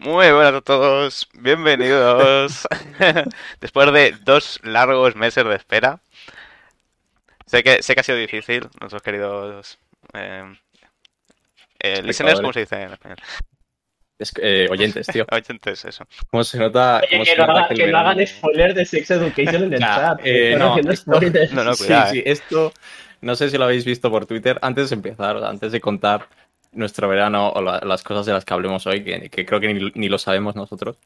Muy buenas a todos, bienvenidos. Después de dos largos meses de espera. Sé que, sé que ha sido difícil, nuestros queridos eh, eh, listeners, ¿cómo se dice en español? Es, eh, oyentes, tío. Oyentes, eso. ¿Cómo se nota? Oye, cómo que, se no, nota haga- el que no verano? hagan spoiler de Sex Education en el Nah, chat. eh, no, esto-. No, no, Sí, cuidado. sí, esto no sé si lo habéis visto por Twitter. Antes de empezar, antes de contar nuestro verano o la- las cosas de las que hablemos hoy, que, que creo que ni, ni lo sabemos nosotros,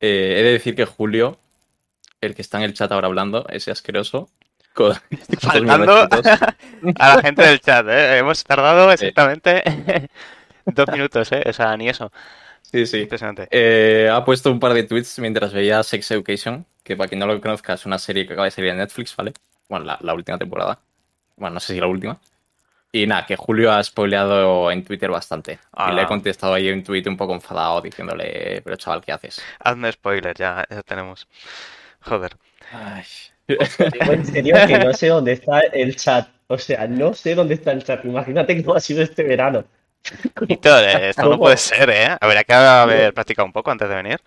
eh, he de decir que Julio, el que está en el chat ahora hablando, ese asqueroso, con Faltando a la gente del chat, ¿eh? Hemos tardado exactamente dos minutos, ¿eh? O sea, ni eso. Sí, sí. Impresionante. Eh, ha puesto un par de tweets mientras veía Sex Education, que para quien no lo conozca es una serie que acaba de salir en Netflix, ¿vale? Bueno, la, la última temporada. Bueno, no sé si la última. Y nada, que Julio ha spoileado en Twitter bastante. Ah. Y le he contestado ahí un tweet un poco enfadado diciéndole, pero chaval, ¿qué haces? Hazme spoiler, ya, ya tenemos. Joder. Digo, en serio que no sé dónde está el chat. O sea, no sé dónde está el chat. Imagínate cómo ha sido este verano. Esto no puede ser, ¿eh? Habría que haber practicado un poco antes de venir.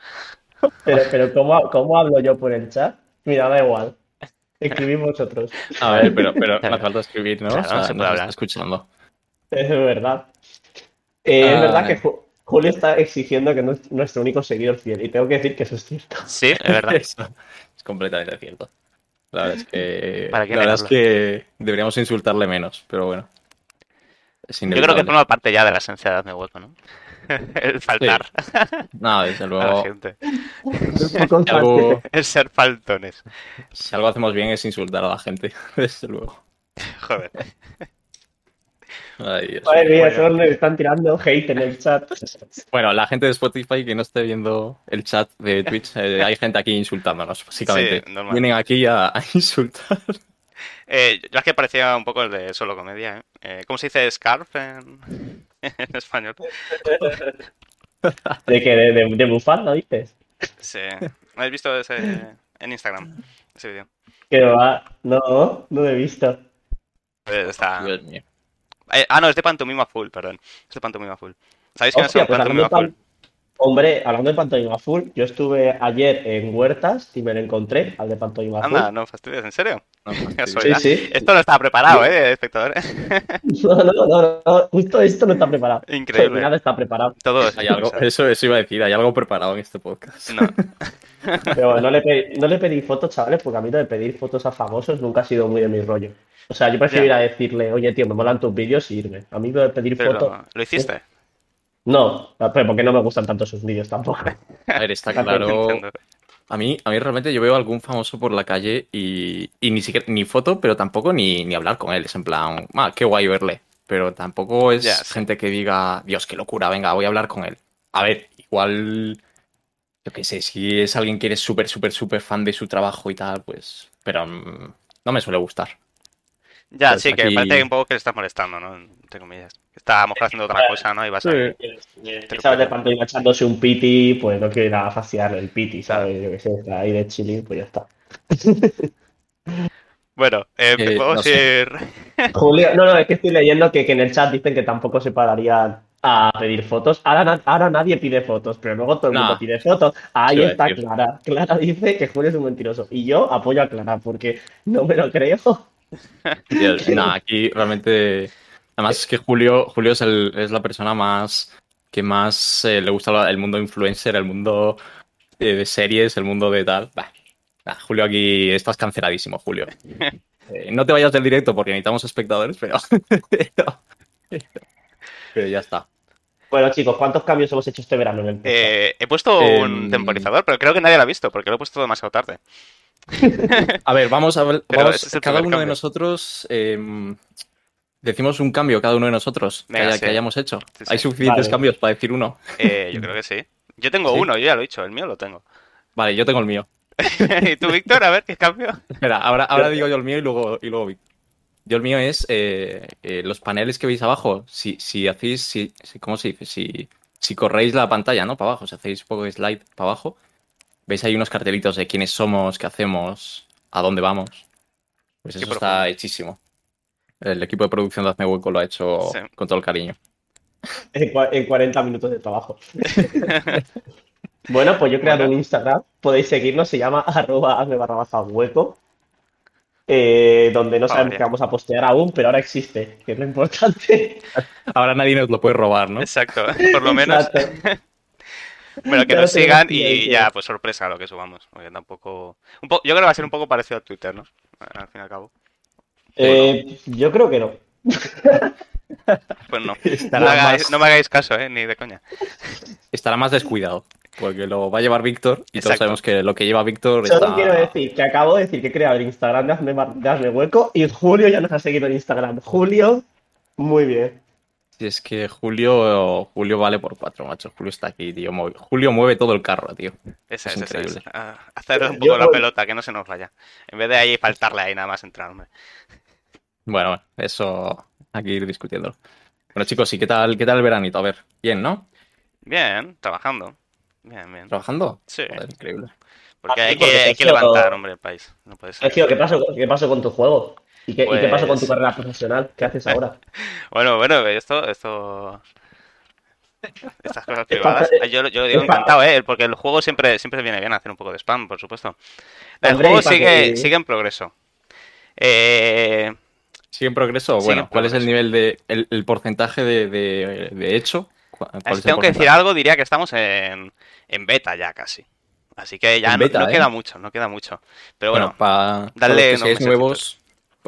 Pero, pero ¿cómo, ¿cómo hablo yo por el chat? Mira, da igual. Escribid vosotros. A ver, pero, pero no hace falta escribir, ¿no? Claro, o sea, se puede nos está hablar. escuchando. Es verdad. Eh, es Ah, verdad que vale. Ju- Julio está exigiendo que no es nuestro único seguidor fiel. Y tengo que decir que eso es cierto. Sí, es verdad. Eso es completamente cierto. La verdad es que, ¿Para la verdad es que deberíamos insultarle menos, pero bueno. Yo creo que forma parte ya de la esencia de Hazme Hueco, ¿no? El faltar No, desde luego, si algo, El ser faltones. si algo hacemos bien es insultar a la gente, desde luego. Joder. Ay, Dios. Madre mía, Bueno. solo me están tirando hate en el chat. Bueno, la gente de Spotify que no esté viendo el chat de Twitch, eh, hay gente aquí insultándonos, básicamente. Sí, normal. Vienen aquí a, a insultar. Eh, yo es que parecía un poco el de solo comedia, ¿eh? Eh, ¿Cómo se dice scarf en, en español? ¿De que ¿De, de, de bufanda, dices? Sí. ¿No habéis visto ese en Instagram? Ese vídeo. Que va. No, no lo he visto. Eh, Está... Dios mío. Eh, ah, no, es de pantomima full, perdón. Es de pantomima full. ¿Sabéis quién es Hostia, un pues pantomima full? pan- Hombre, hablando de pantomima full, yo estuve ayer en Huertas y me lo encontré al de pantomima full. Anda, no fastidies, ¿en serio? Sí, sí. Esto no estaba preparado, ¿eh, espectadores? No, no, no, no, justo esto no está preparado. Increíble. Nada está preparado. Todo es Hay algo, eso, eso iba a decir, hay algo preparado en este podcast. No. Pero no le, pedí, no le pedí fotos, chavales, porque a mí lo de pedir fotos a famosos nunca ha sido muy de mi rollo. O sea, yo prefiero ir a decirle, oye, tío, me molan tus vídeos y irme. A mí lo de pedir Pero fotos. lo, lo hiciste. No, pero porque no me gustan tanto sus vídeos tampoco. A ver, está claro. A mí, a mí realmente yo veo algún famoso por la calle y, y ni siquiera ni foto, pero tampoco ni, ni hablar con él. Es en plan, ah, qué guay verle. Pero tampoco es gente que diga, Dios, qué locura, venga, voy a hablar con él. A ver, igual, yo qué sé, si es alguien que eres súper, súper, súper fan de su trabajo y tal, pues, pero mm, no me suele gustar. Ya, Pues sí, que aquí- parece un poco que le estás molestando, ¿no? Entre comillas. Está a lo mejor haciendo otra cosa, ¿no? Y vas a... Sabes de pantomima echándose un piti, pues no quiero ir a fastidiar el piti, ¿sabes? Yo que sé, está ahí de chilling, pues ya está. Bueno, eh, Eh, podemos no sé. ir... Julio, no, no, es que estoy leyendo que, que en el chat dicen que tampoco se pararían a pedir fotos. Ahora, na- ahora nadie pide fotos, pero luego todo el mundo pide fotos. Ahí Sí, está. Clara. Clara dice que Julio es un mentiroso. Y yo apoyo a Clara porque no me lo creo. Dios, no, aquí realmente. Además es que Julio, Julio es, el- es la persona más que más eh, le gusta el mundo influencer, el mundo eh, de series, el mundo de tal. Bah, bah, Julio, aquí estás canceladísimo, Julio. Eh, no te vayas del directo porque necesitamos espectadores, pero. pero, pero ya está. Bueno, chicos, ¿cuántos cambios hemos hecho este verano en el? Eh, he puesto un Em, temporizador, pero creo que nadie lo ha visto, porque lo he puesto demasiado tarde. A ver, vamos a ver. Vamos- cada uno de nosotros. eh, decimos un cambio, cada uno de nosotros, que, Venga, haya- sí. que hayamos hecho. Sí, sí. Hay suficientes Vale. cambios para decir uno. Eh, yo creo que sí. Yo tengo ¿Sí? uno, yo ya lo he dicho, el mío lo tengo. Vale, yo tengo el mío. ¿Y tú, Víctor? A ver, ¿qué cambio? Espera, ahora, ahora digo yo el mío y luego, y luego Vic. Yo el mío es eh, eh, los paneles que veis abajo. Si, si hacéis, si, si- ¿cómo se dice? Si, si corréis la pantalla, ¿no? Para abajo, si hacéis un poco de slide para abajo, veis ahí unos cartelitos de quiénes somos, qué hacemos, a dónde vamos. Pues eso profundo. está hechísimo. El equipo de producción de Hazme Hueco lo ha hecho Sí. con todo el cariño. en, cua- en 40 minutos de trabajo. Bueno, pues yo he creado Bueno. un Instagram, podéis seguirnos, se llama arroba hazme barra baja hueco, eh, donde no sabemos Vaya. qué vamos a postear aún, pero ahora existe, que es lo importante. Ahora nadie nos lo puede robar, ¿no? Exacto, por lo menos. Exacto. Bueno, que nos sigan y ya, pues sorpresa lo que subamos. Porque tampoco. Un po- Yo creo que va a ser un poco parecido a Twitter, ¿no? Al fin y al cabo. Eh, yo creo que no. Pues no. No me hagáis, más- no me hagáis caso, ¿eh? Ni de coña. Estará más descuidado. Porque lo va a llevar Víctor y todos sabemos que lo que lleva Víctor Solo está... quiero decir que acabo de decir que he creado el Instagram de hazme, Bar- de Hazme hueco y Julio ya nos ha seguido en Instagram. Julio, muy bien. Si es que Julio, Julio vale por cuatro, macho. Julio está aquí, tío. Mueve- Julio mueve todo el carro, tío. Esa Es es, esa increíble. Ah, hacer un Yo poco la voy- pelota, que no se nos vaya. En vez de ahí faltarle ahí nada más entrar, hombre. Bueno, bueno, eso hay que ir discutiéndolo. Bueno, chicos, ¿y qué tal, qué tal el veranito? A ver, bien, ¿no? Bien, trabajando. Bien, bien. ¿Trabajando? Sí. Joder, increíble. Porque Ah, hay porque que, hay que levantar, hombre, el país. No puede ser. Sergio, ¿qué pasó, ¿qué pasó con tu juego? ¿Y qué, y qué pasó con tu Pues- carrera profesional? ¿Qué haces ahora? Bueno, bueno, esto, esto. Estas cosas privadas. Yo, yo lo digo encantado, ¿eh? Porque el juego siempre, siempre viene bien hacer un poco de spam, por supuesto. El juego sigue, que- sigue en progreso. Eh, ¿Sigue en progreso? Bueno, en ¿cuál es el nivel de. el, el porcentaje de, de- de hecho? ¿Cu- cuál es si tengo que decir algo, diría que estamos en, en beta ya casi. Así que ya no, beta, no ¿eh? queda mucho, no queda mucho. Pero bueno, para, los que seáis nuevos, mesecitos.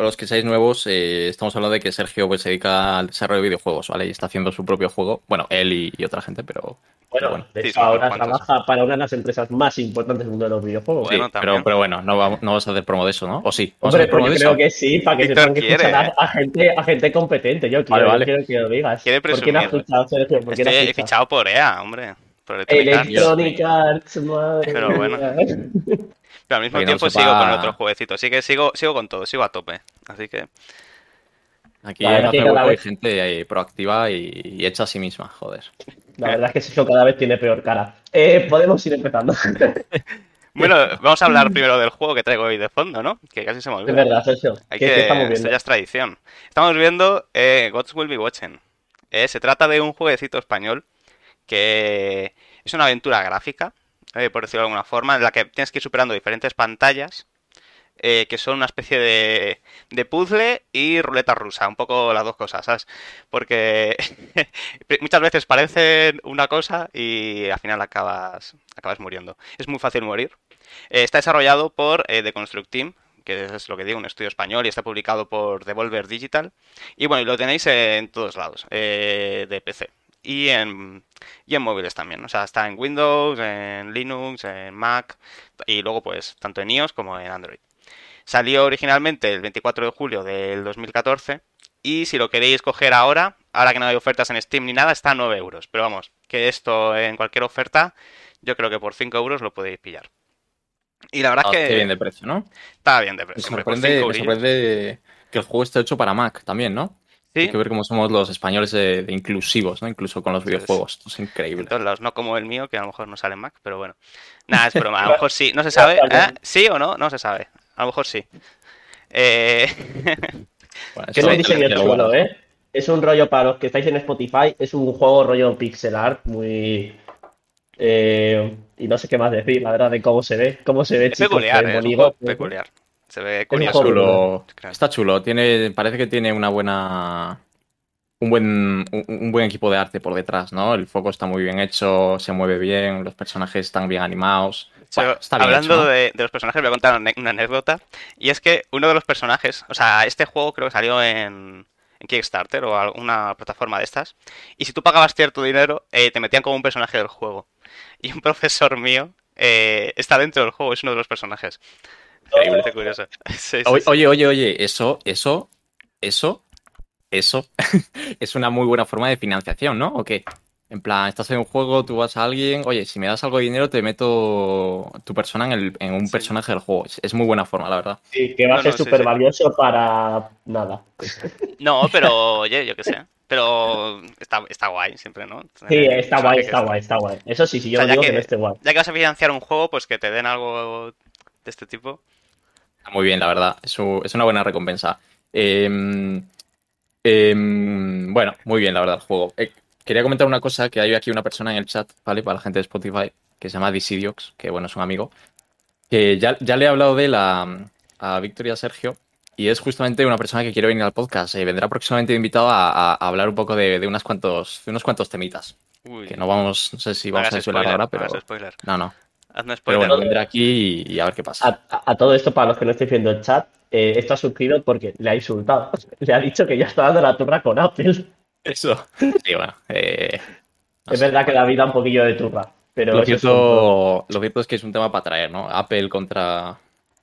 Para los que seáis nuevos, eh, estamos hablando de que Sergio pues, se dedica al desarrollo de videojuegos, ¿vale? Y está haciendo su propio juego. Bueno, él y, y otra gente, pero. Bueno, bueno. de hecho, ahora trabaja para una de las empresas más importantes del mundo de los videojuegos. Bueno, sí, pero, pero bueno, no, vamos, no vas a hacer promo de eso, ¿no? ¿O sí? ¿Vamos a Hombre, hacer promo pues de yo creo eso? que sí, para que Víctor sepan que quiere, ¿eh? a, a gente, a gente competente. Yo quiero, Vale, yo vale. quiero que lo digas. Quiere ¿Por quién has presumir. fichado, Sergio? ¿Por has Estoy fichado? fichado por EA, hombre. Por. Electronic Arts, madre Pero bueno. Pero al mismo no tiempo sepa- sigo con otro jueguecito. Así que sigo, sigo con todo, sigo a tope. Así que Aquí La que cada hay gente proactiva y, y hecha a sí misma, joder. La verdad es que Sergio cada vez tiene peor cara. Eh, podemos ir empezando. Bueno, vamos a hablar primero del juego que traigo hoy de fondo, ¿no? Que casi se me Es olvida. verdad, Sergio. Hay ¿Qué, que... qué estamos Esto ya es tradición. Estamos viendo eh, Gods Will Be Watching. Eh, se trata de un jueguecito español que es una aventura gráfica, por decirlo de alguna forma, en la que tienes que ir superando diferentes pantallas eh, que son una especie de, de puzzle y ruleta rusa, un poco las dos cosas, ¿sabes? Porque muchas veces parecen una cosa y al final acabas, acabas muriendo. Es muy fácil morir. Eh, está desarrollado por eh, The Construct Team, que es lo que digo, un estudio español y está publicado por Devolver Digital. Y bueno, y lo tenéis en todos lados, eh, de PC. Y en, y en móviles también. O sea, está en Windows, en Linux, en Mac. Y luego, pues, tanto en iOS como en Android. Salió originalmente el 24 de julio del 2014. Y si lo queréis coger ahora, ahora que no hay ofertas en Steam ni nada, está a 9 euros. Pero vamos, que esto en cualquier oferta, yo creo que por 5 euros lo podéis pillar. Y la verdad Ah, es que qué bien de precio, ¿no? está bien de precio. sorprende, me sorprende que el juego esté hecho para Mac también, ¿no? Sí, Hay que ver cómo somos los españoles de, de inclusivos, ¿no? Incluso con los videojuegos. Esto es en increíble. todos lados, no como el mío, que a lo mejor no sale en Mac, pero bueno. Nada, es broma. A lo mejor sí, no se sabe. ¿eh? ¿Sí o no? No se sabe. A lo mejor sí. Eh... Bueno, no chulo, guardar. ¿eh? Es un rollo para los que estáis en Spotify, es un juego rollo pixel art, muy... eh, y no sé qué más decir, la verdad, de cómo se ve. Cómo se ve, Es chicos, peculiar, qué eh, es un juego peculiar. Se ve curioso. chulo. Está chulo. Tiene, parece que tiene una buena. Un buen, un, un buen equipo de arte por detrás, ¿no? El foco está muy bien hecho, se mueve bien, los personajes están bien animados. So, Bueno, está bien hablando hecho, ¿no? de, de los personajes, voy a contar una, anécdota. Y es que uno de los personajes, o sea, este juego creo que salió en, en Kickstarter o alguna plataforma de estas. Y si tú pagabas cierto dinero, eh, te metían como un personaje del juego. Y un profesor mío eh, está dentro del juego, es uno de los personajes. Increíble, qué curioso. Sí, sí, Oye, sí. oye, oye, oye, eso, eso, eso, eso es una muy buena forma de financiación, ¿no? ¿O qué? En plan, estás en un juego, tú vas a alguien, oye, si me das algo de dinero, te meto tu persona en, el- en un Sí. personaje del juego. Es, es muy buena forma, la verdad. Sí, que va a No, ser no, súper sí. valioso para nada. No, pero oye, yo qué sé. Pero está, está guay siempre, ¿no? Sí, está guay, está guay, está guay. Eso sí, sí, yo O sea, digo que... que- no esté guay. Ya que vas a financiar un juego, pues que te den algo de este tipo. Está muy bien, la verdad. Es, es una buena recompensa. Em, em, bueno, muy bien, la verdad, el juego. Eh, quería comentar una cosa, que hay aquí una persona en el chat, ¿vale? Para la gente de Spotify, que se llama Disidiox, que bueno, es un amigo, que ya, ya le he hablado de él a, a Víctor y a Sergio, y es justamente una persona que quiere venir al podcast. y vendrá próximamente invitado a, hablar un poco de, de unas cuantos, de unos cuantos temitas. Uy, Que no vamos, no sé si vamos a desvelar ahora, pero. No, no. Hazme Pero spoiler. bueno, vendrá aquí y, y a ver qué pasa. A, a- a todo esto, para los que no estéis viendo el chat, eh, esto ha surgido porque le ha insultado. Le ha dicho que ya está dando la turra con Apple. Eso. Sí, bueno. eh, no Es sé. verdad que David da un poquillo de turra. Pero Lo eso es un- cierto, lo cierto es que es un tema para traer, ¿no? Apple contra,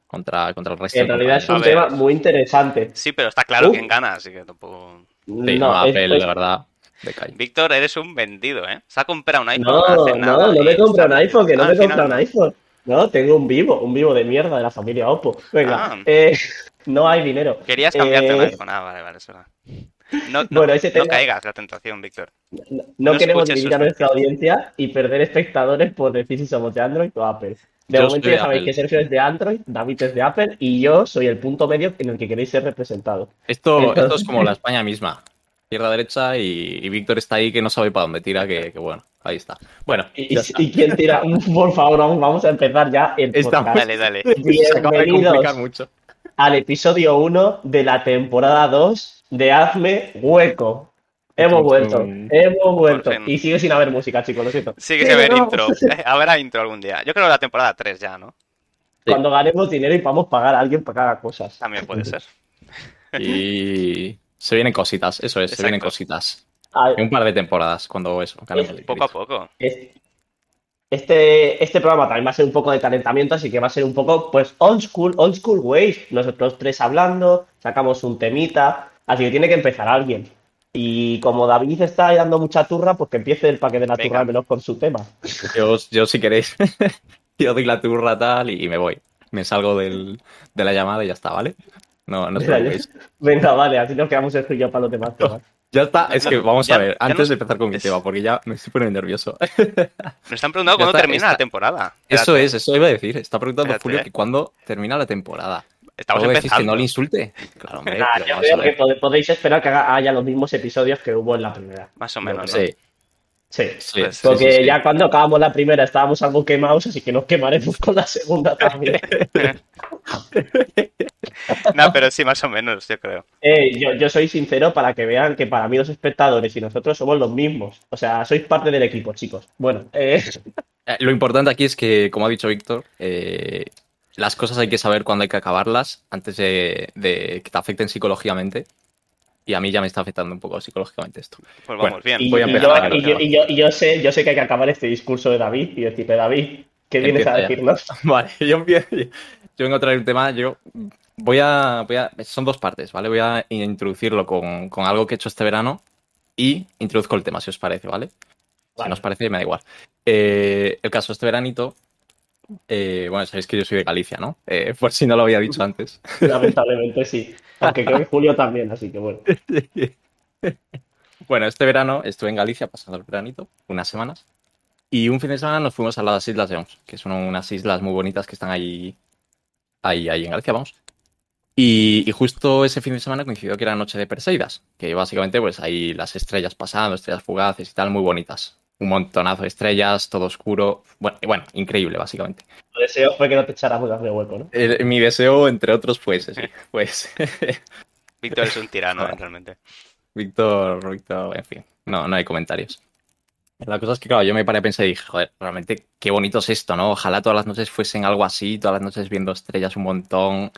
contra, contra el resto en realidad es un tema muy interesante. Sí, pero está claro Uh. quién gana, así que tampoco. Sí, no, Apple, es- la verdad, de calle. Víctor, eres un vendido, ¿eh? Se ha comprado un iPhone No, hace no, nada. no me y compra un iPhone, que no Ah, me compra final un iPhone. No, tengo un vivo, un vivo de mierda de la familia Oppo. Venga, Ah. eh, no hay dinero. Querías cambiarte un Eh, iPhone. Ah, vale, vale, es verdad. No, no, Bueno, ese no tema- caigas la tentación, Víctor. No, no No queremos dividir a nuestra audiencia y perder espectadores por decir si somos de Android o Apple. De Yo momento ya sabéis Apple. que Sergio es de Android, David es de Apple y yo soy el punto medio en el que queréis ser representados. Esto, Entonces- esto es como la España misma. Izquierda, derecha y, y Víctor está ahí que no sabe para dónde tira, que, que bueno, ahí está. Bueno, Y, está. quién tira, por favor, vamos, a empezar ya el Estamos- podcast. Dale, dale. Se acaba de complicar mucho. al episodio 1 de la temporada 2 de Hazme Hueco. Hemos vuelto, hemos vuelto. Y sigue sin haber música, chicos, lo siento. Se ve Pero intro. Eh, Habrá intro algún día. Yo creo que la temporada 3 ya, ¿no? Cuando ganemos dinero y podamos pagar a alguien para que haga cosas. También puede ser. Y se vienen cositas, eso es, se vienen cositas. A- En un par de temporadas, cuando eso, el Poco a poco. es- Este, este programa también va a ser un poco de calentamiento, así que va a ser un poco, pues, old school, old school way. Nosotros tres hablando, sacamos un temita, así que tiene que empezar alguien. Y como David está dando mucha turra, pues que empiece el paquete de la Venga. turra al menos con su tema. Yo, yo si queréis, yo doy la turra tal y, y me voy. Me salgo del, de la llamada y ya está, ¿vale? No, no os. Venga, vale, así nos quedamos el y yo para los demás temas. Ya está, es que vamos Ya- a ver, ya antes no- de empezar con mi es- tema, porque ya me estoy poniendo nervioso. Nos están preguntando Ya cuándo está, termina está. la temporada. Eso Espérate. es, eso iba a decir. Está preguntando Espérate, Julio eh. que cuándo termina la temporada. Estamos ¿Luego decís que empezando. no le insulte? Claro, hombre, Nah, yo creo que pode- podéis esperar que haya los mismos episodios que hubo en la primera. Más o menos. ¿no? Sí, Sí. sí, Pues, sí, Porque sí, sí. ya cuando acabamos la primera estábamos algo quemados, así que nos quemaremos con la segunda también. No, pero sí, más o menos, yo creo. Eh, yo, yo soy sincero para que vean que para mí los espectadores y nosotros somos los mismos. O sea, sois parte del equipo, chicos. Bueno, eh, Eh, Lo importante aquí es que, como ha dicho Víctor, eh, las cosas hay que saber cuándo hay que acabarlas antes de, de que te afecten psicológicamente. Y a mí ya me está afectando un poco psicológicamente esto. Pues Bueno, vamos, bien. y, voy a y empezar yo, con el y yo- tema. y yo- y yo sé, yo sé que hay que acabar este discurso de David y decirle, David, ¿qué vienes a ya. decirnos? Vale, yo, empiezo- yo vengo a traer un tema. Yo voy a, voy a. Son dos partes, ¿vale? Voy a introducirlo con, con algo que he hecho este verano y introduzco el tema, si os parece, ¿vale? Si no os parece, me da igual. Eh, el caso, este veranito. eh, bueno, sabéis que yo soy de Galicia, ¿no? Eh, por si no lo había dicho antes. Lamentablemente sí. Aunque creo que Julio también, así que bueno. Bueno, este verano estuve en Galicia pasando el veranito, unas semanas. Y un fin de semana nos fuimos a las Islas de Ons, que son unas islas muy bonitas que están ahí, ahí, ahí en Galicia, vamos. Y, y justo ese fin de semana coincidió que era noche de Perseidas, que básicamente pues hay las estrellas pasando, estrellas fugaces y tal, muy bonitas. Un montonazo de estrellas, todo oscuro. Bueno, bueno increíble, básicamente. Lo deseo fue que no te echaras mudas de hueco, ¿no? El- mi deseo, entre otros, pues, sí, pues Víctor es un tirano, realmente. Víctor, Víctor, en fin, no, no hay comentarios. La cosa es que, claro, yo me paré a pensar y dije, joder, realmente qué bonito es esto, ¿no? Ojalá todas las noches fuesen algo así, todas las noches viendo estrellas un montón,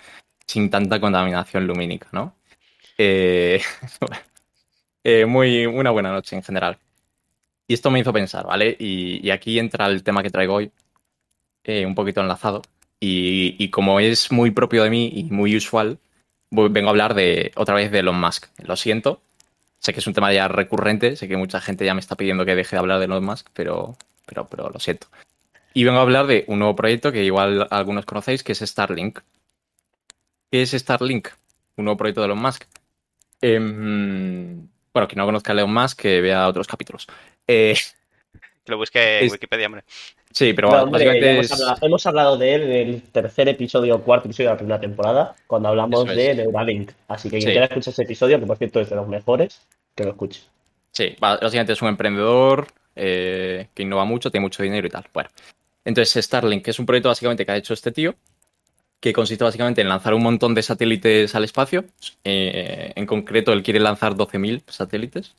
sin tanta contaminación lumínica, ¿no? Eh, eh, muy, una buena noche en general. Y esto me hizo pensar, ¿vale? Y, aquí entra el tema que traigo hoy, eh, un poquito enlazado. Y, como es muy propio de mí y muy usual, vengo a hablar de otra vez de Elon Musk. Lo siento, sé que es un tema ya recurrente, sé que mucha gente ya me está pidiendo que deje de hablar de Elon Musk, pero, pero, pero lo siento. Y vengo a hablar de un nuevo proyecto que igual algunos conocéis, que es Starlink. ¿Qué es Starlink? Un nuevo proyecto de Elon Musk. Em, bueno, quien no conozca a Elon Musk, que vea otros capítulos. Eh, Que lo busque en Es- Wikipedia, hombre. sí, pero No, hombre, básicamente hemos, es... hablado, hemos hablado de él en el tercer episodio o cuarto episodio de la primera temporada, cuando hablamos es. de Neuralink. Así que quien Sí. quiera escuchar ese episodio, que por cierto es de los mejores, que lo escuche. Sí, básicamente es un emprendedor eh, que innova mucho, tiene mucho dinero y tal. Bueno, entonces Starlink, que es un proyecto básicamente que ha hecho este tío, que consiste básicamente en lanzar un montón de satélites al espacio. Eh, en concreto, él quiere lanzar 12.000 satélites.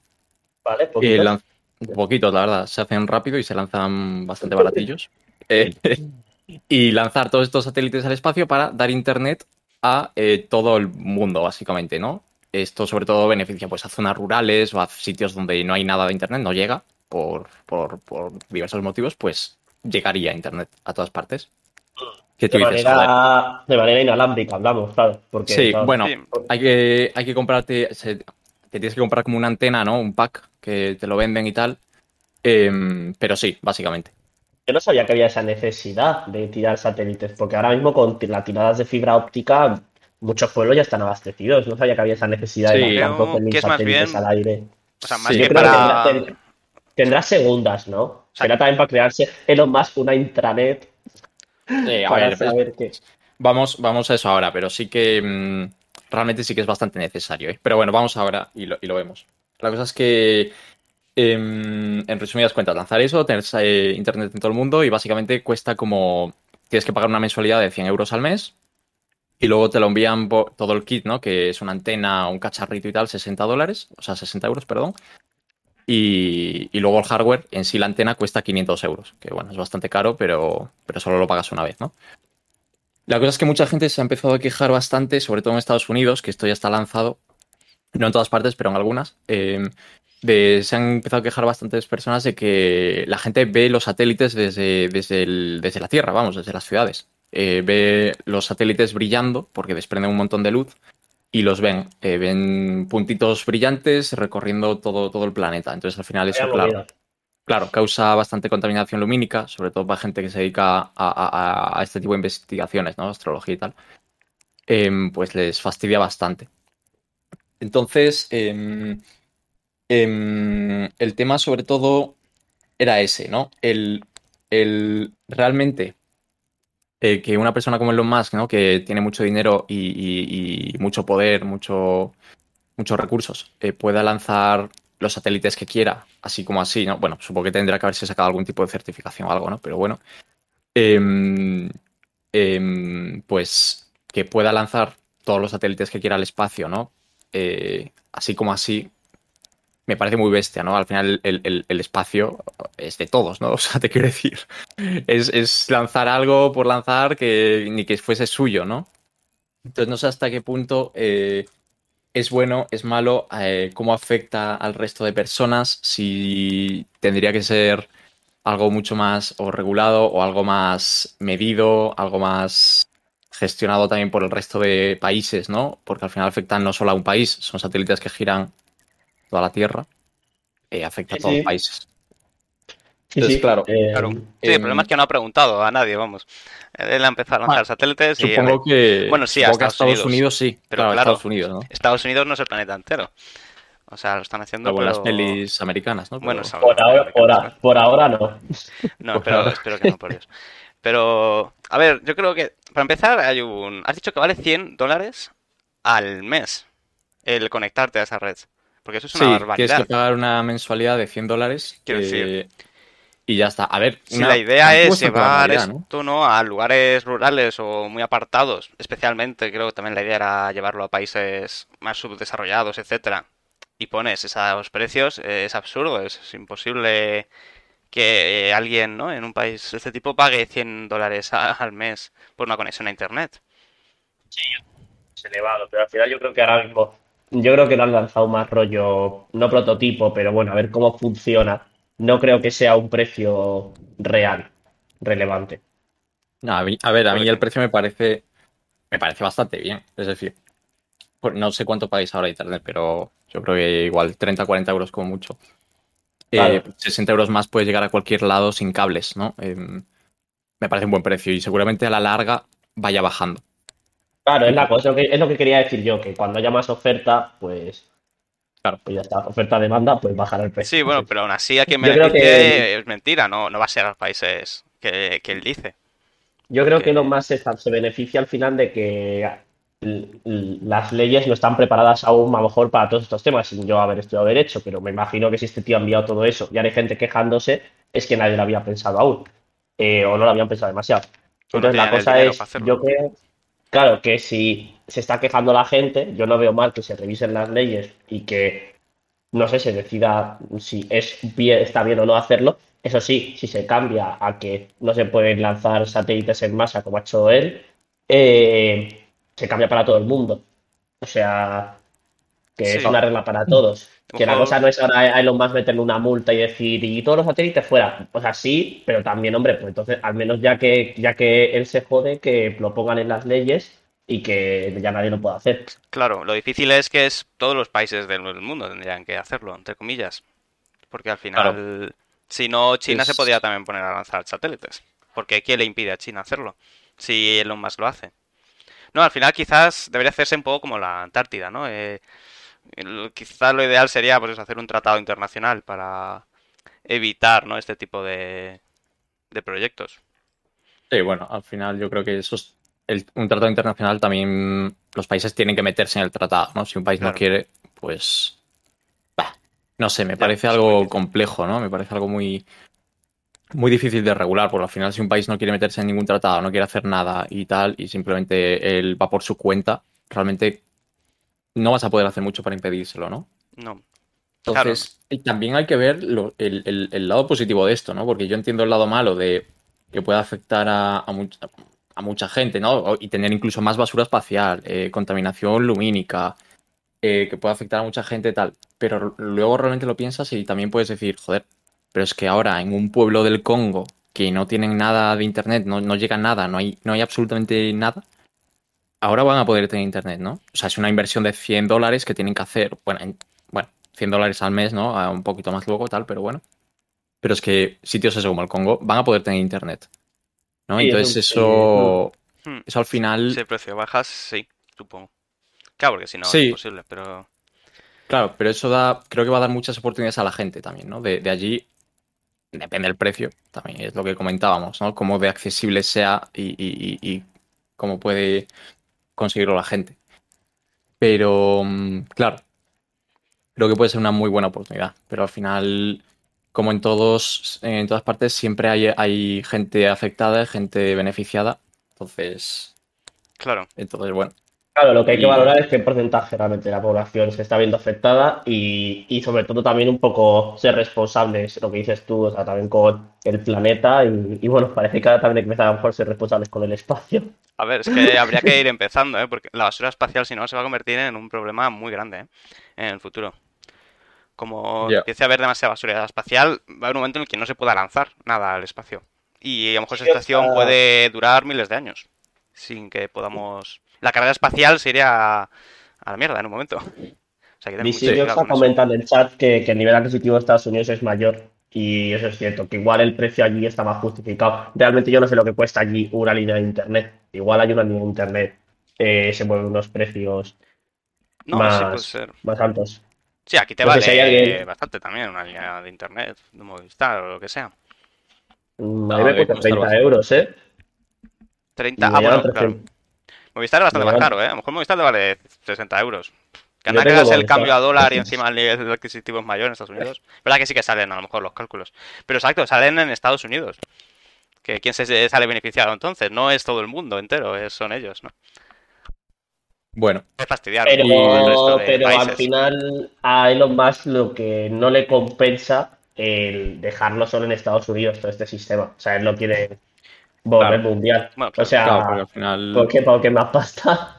¿Vale? Poquitos. lan- poquitos, la verdad. Se hacen rápido y se lanzan bastante baratillos. Eh, y lanzar todos estos satélites al espacio para dar internet a eh, todo el mundo, básicamente, ¿no? Esto sobre todo beneficia pues, a zonas rurales o a sitios donde no hay nada de internet, no llega por, por- por diversos motivos, pues llegaría internet a todas partes. ¿Qué tú de, dices? Joder. manera, de manera inalámbrica, hablamos, claro. Porque, Sí, bueno, Sí. hay que, hay que comprarte, se- te tienes que comprar como una antena, ¿no? Un pack que te lo venden y tal. Em, pero sí, básicamente. Yo no sabía que había esa necesidad de tirar satélites, porque ahora mismo con las tiradas de fibra óptica, muchos pueblos ya están abastecidos. No sabía que había esa necesidad Sí. de 12.000 que es más satélites bien- al aire. O sea, más Sí. Yo que creo que para... tendrá, segundas, ¿no? sea, Será también para crearse Elon Musk una intranet Eh, a para ver, saber qué. Vamos, vamos a eso ahora, pero sí que mm, realmente sí que es bastante necesario. ¿eh? Pero bueno, vamos ahora y lo, y lo vemos. La cosa es que, em, en resumidas cuentas, lanzar eso, tener eh, internet en todo el mundo y básicamente cuesta como. Tienes que pagar una mensualidad de 100 euros al mes y luego te lo envían por todo el kit, ¿no? Que es una antena, un cacharrito y tal, 60 dólares, o sea, 60 euros, perdón. Y, y luego el hardware, en sí la antena cuesta 500 euros, que bueno, es bastante caro, pero, pero solo lo pagas una vez, ¿no? La cosa es que mucha gente se ha empezado a quejar bastante, sobre todo en Estados Unidos, que esto ya está lanzado, no en todas partes, pero en algunas. de- se han empezado a quejar bastantes personas de que la gente ve los satélites desde, desde, desde la Tierra, vamos, desde las ciudades. Eh, ve los satélites brillando porque desprenden un montón de luz y los ven. eh, ven puntitos brillantes recorriendo todo, todo el planeta. Entonces al final eso, claro. Claro, causa bastante contaminación lumínica, sobre todo para gente que se dedica a, a- a este tipo de investigaciones, ¿no? Astrología y tal. Em, pues les fastidia bastante. Entonces, em, em, el tema sobre todo era ese, ¿no? El, el realmente eh, que una persona como Elon Musk, ¿no? Que tiene mucho dinero y, mucho poder, mucho, muchos recursos, eh, pueda lanzar los satélites que quiera, así como así, ¿no? Bueno, supongo que tendrá que haberse sacado algún tipo de certificación o algo, ¿no? Pero bueno, em, em, pues que pueda lanzar todos los satélites que quiera al espacio, ¿no? Eh, así como así, me parece muy bestia, ¿no? Al final el, el- espacio es de todos, ¿no? O sea, te quiero decir, es, es lanzar algo por lanzar que ni que fuese suyo, ¿no? Entonces no sé hasta qué punto eh, es bueno, es malo, eh, cómo afecta al resto de personas, si tendría que ser algo mucho más o regulado o algo más medido, algo más gestionado también por el resto de países, ¿no? Porque al final afectan no solo a un país, son satélites que giran toda la Tierra, eh, afecta Sí, a todos sí. los países. Sí, Entonces, sí, claro, eh, Claro. Sí, Em, el problema es que no ha preguntado a nadie, vamos. Él ha empezado a lanzar Ah, satélites y... Supongo que, Bueno, sí, a Estados Estados Unidos, sí, Pero claro. Estados Unidos, ¿no? Estados Unidos no es el planeta entero. O sea, lo están haciendo, Como en las pelis americanas, ¿no? Bueno, Pero- por, ahora, por, a- por ahora no. No, Por pero ahora. espero que no, por Dios. Pero, a ver, yo creo que, para empezar, hay un... Has dicho que vale 100 dólares al mes el conectarte a esa red. Porque eso es una Sí, tienes barbaridad. que pagar una mensualidad de 100 dólares. Quiero eh, decir- Y ya está. A ver, Si una- la idea es llevar esto ¿no? a lugares rurales o muy apartados, especialmente creo que también la idea era llevarlo a países más subdesarrollados, etcétera, y pones esos precios, eh, es absurdo, es, es imposible que eh, alguien ¿no? en un país de este tipo pague 100 dólares a- al mes por una conexión a internet. Es elevado, pero al final yo creo que ahora mismo, yo creo que lo han lanzado más rollo, no prototipo, pero bueno, a ver cómo funciona. No creo que sea un precio real, relevante. No, a, mí- a ver, a mí el precio me parece, me parece bastante bien. Es decir, no sé cuánto pagáis ahora internet, pero yo creo que igual 30 40 euros como mucho. Eh, Claro. 60 euros más puedes llegar a cualquier lado sin cables, ¿no? Em, me parece un buen precio y seguramente a la larga vaya bajando. Claro, es la cosa, es lo que, es lo que quería decir yo, que cuando haya más oferta, pues, Claro. pues ya está, oferta-demanda, pues bajará el precio. Sí, bueno, pero aún así a quien beneficie que- es mentira, no, no va a ser a los países que, que él dice. Yo creo que- que lo más se, se beneficia al final de que las leyes no están preparadas aún a lo mejor para todos estos temas, sin yo haber estudiado derecho, pero me imagino que si este tío ha enviado todo eso y hay gente quejándose, es que nadie lo había pensado aún, eh, o no lo habían pensado demasiado. Entonces la cosa es, yo creo, claro, que si se está quejando la gente, yo no veo mal que se revisen las leyes y que, no sé, se decida si es bien, está bien o no hacerlo. Eso sí, si se cambia a que no se pueden lanzar satélites en masa como ha hecho él, eh, se cambia para todo el mundo. O sea, que es una regla para todos. Que la cosa no es ahora a Elon Musk meterle una multa y decir, y todos los satélites fuera. O sea, sí, pero también, hombre, pues entonces, al menos ya que, ya que él se jode, que lo pongan en las leyes y que ya nadie lo pueda hacer. Claro, lo difícil es que es todos los países del mundo tendrían que hacerlo, entre comillas. Porque al final, si no, China se podría también poner a lanzar satélites. Porque ¿quién le impide a China hacerlo? Si Elon Musk lo hace. No, al final quizás debería hacerse un poco como la Antártida, ¿no? Eh, quizás lo ideal sería pues hacer un tratado internacional para evitar ¿no? este tipo de, de proyectos. Sí, bueno, al final yo creo que eso es un tratado internacional también los países tienen que meterse en el tratado, ¿no? Si un país no quiere, pues... no sé, me parece algo complejo, ¿no? Me parece algo muy, muy difícil de regular, porque al final si un país no quiere meterse en ningún tratado, no quiere hacer nada y tal, y simplemente él va por su cuenta, realmente no vas a poder hacer mucho para impedírselo, ¿no? No. Entonces, también hay que ver el, lado positivo de esto, ¿no? Porque yo entiendo el lado malo de que pueda afectar a, a, a mucha gente, ¿no? Y tener incluso más basura espacial, eh, contaminación lumínica, eh, que puede afectar a mucha gente tal. Pero luego realmente lo piensas y también puedes decir, joder, pero es que ahora en un pueblo del Congo que no tienen nada de internet, no, no llega nada, no hay, no hay absolutamente nada, ahora van a poder tener internet, ¿no? O sea, es una inversión de 100 dólares que tienen que hacer, bueno, bueno 100 dólares al mes, ¿no? un poquito más luego, tal, pero bueno. Pero es que sitios eso como el Congo van a poder tener internet. Entonces eso, hmm. eso al final... Si el precio bajas, sí, supongo. Claro, porque si no es imposible, pero... Claro, pero eso da, creo que va a dar muchas oportunidades a la gente también, ¿no? De, allí, depende del precio, también es lo que comentábamos, ¿no? Cómo de accesible sea y, cómo puede conseguirlo la gente. Pero, mm, claro, creo que puede ser una muy buena oportunidad, pero al final como en todos, en todas partes, siempre hay, hay gente afectada, gente beneficiada. Entonces. Claro. Entonces, bueno. Claro, lo que hay que valorar es qué porcentaje realmente de la población se está viendo afectada y, sobre todo también un poco ser responsables, lo que dices tú, o sea, también con el planeta y, bueno, parece que ahora también hay que empezar a mejor ser responsables con el espacio. A ver, es que habría que ir empezando, ¿eh? porque la basura espacial si no se va a convertir en un problema muy grande ¿eh? en el futuro. Como empiece a haber demasiada basura espacial, va a haber un momento en el que no se pueda lanzar nada al espacio. Y a lo mejor esa estación puede durar miles de años sin que podamos... La carrera espacial se iría a la mierda en un momento. O sea, que está comentando en el chat que, el nivel adquisitivo de Estados Unidos es mayor. Y eso es cierto, que igual el precio allí está más justificado. Realmente yo no sé lo que cuesta allí una línea de internet. Igual hay una línea de internet, eh, se mueven unos precios más, más altos. Sí, aquí te vale bastante también una línea de internet, de Movistar o lo que sea. Mm, a mí me cuesta 30 euros, ¿eh? 30, ah, bueno, claro. Movistar es bastante más caro, ¿eh? A lo mejor Movistar te vale 60 euros. Que anda que hagas el cambio a dólar y encima el nivel adquisitivo es mayor en Estados Unidos. Verdad que sí que salen a lo mejor los cálculos. Pero exacto, salen en Estados Unidos. Que quién se sale beneficiado entonces, no es todo el mundo entero, son ellos, ¿no? Bueno. Es fastidiar pero, pero al final a Elon Musk lo que no le compensa el dejarlo solo en Estados Unidos todo este sistema. O sea, él no quiere volver mundial. o sea, al final... ¿por qué, ¿por qué más pasta?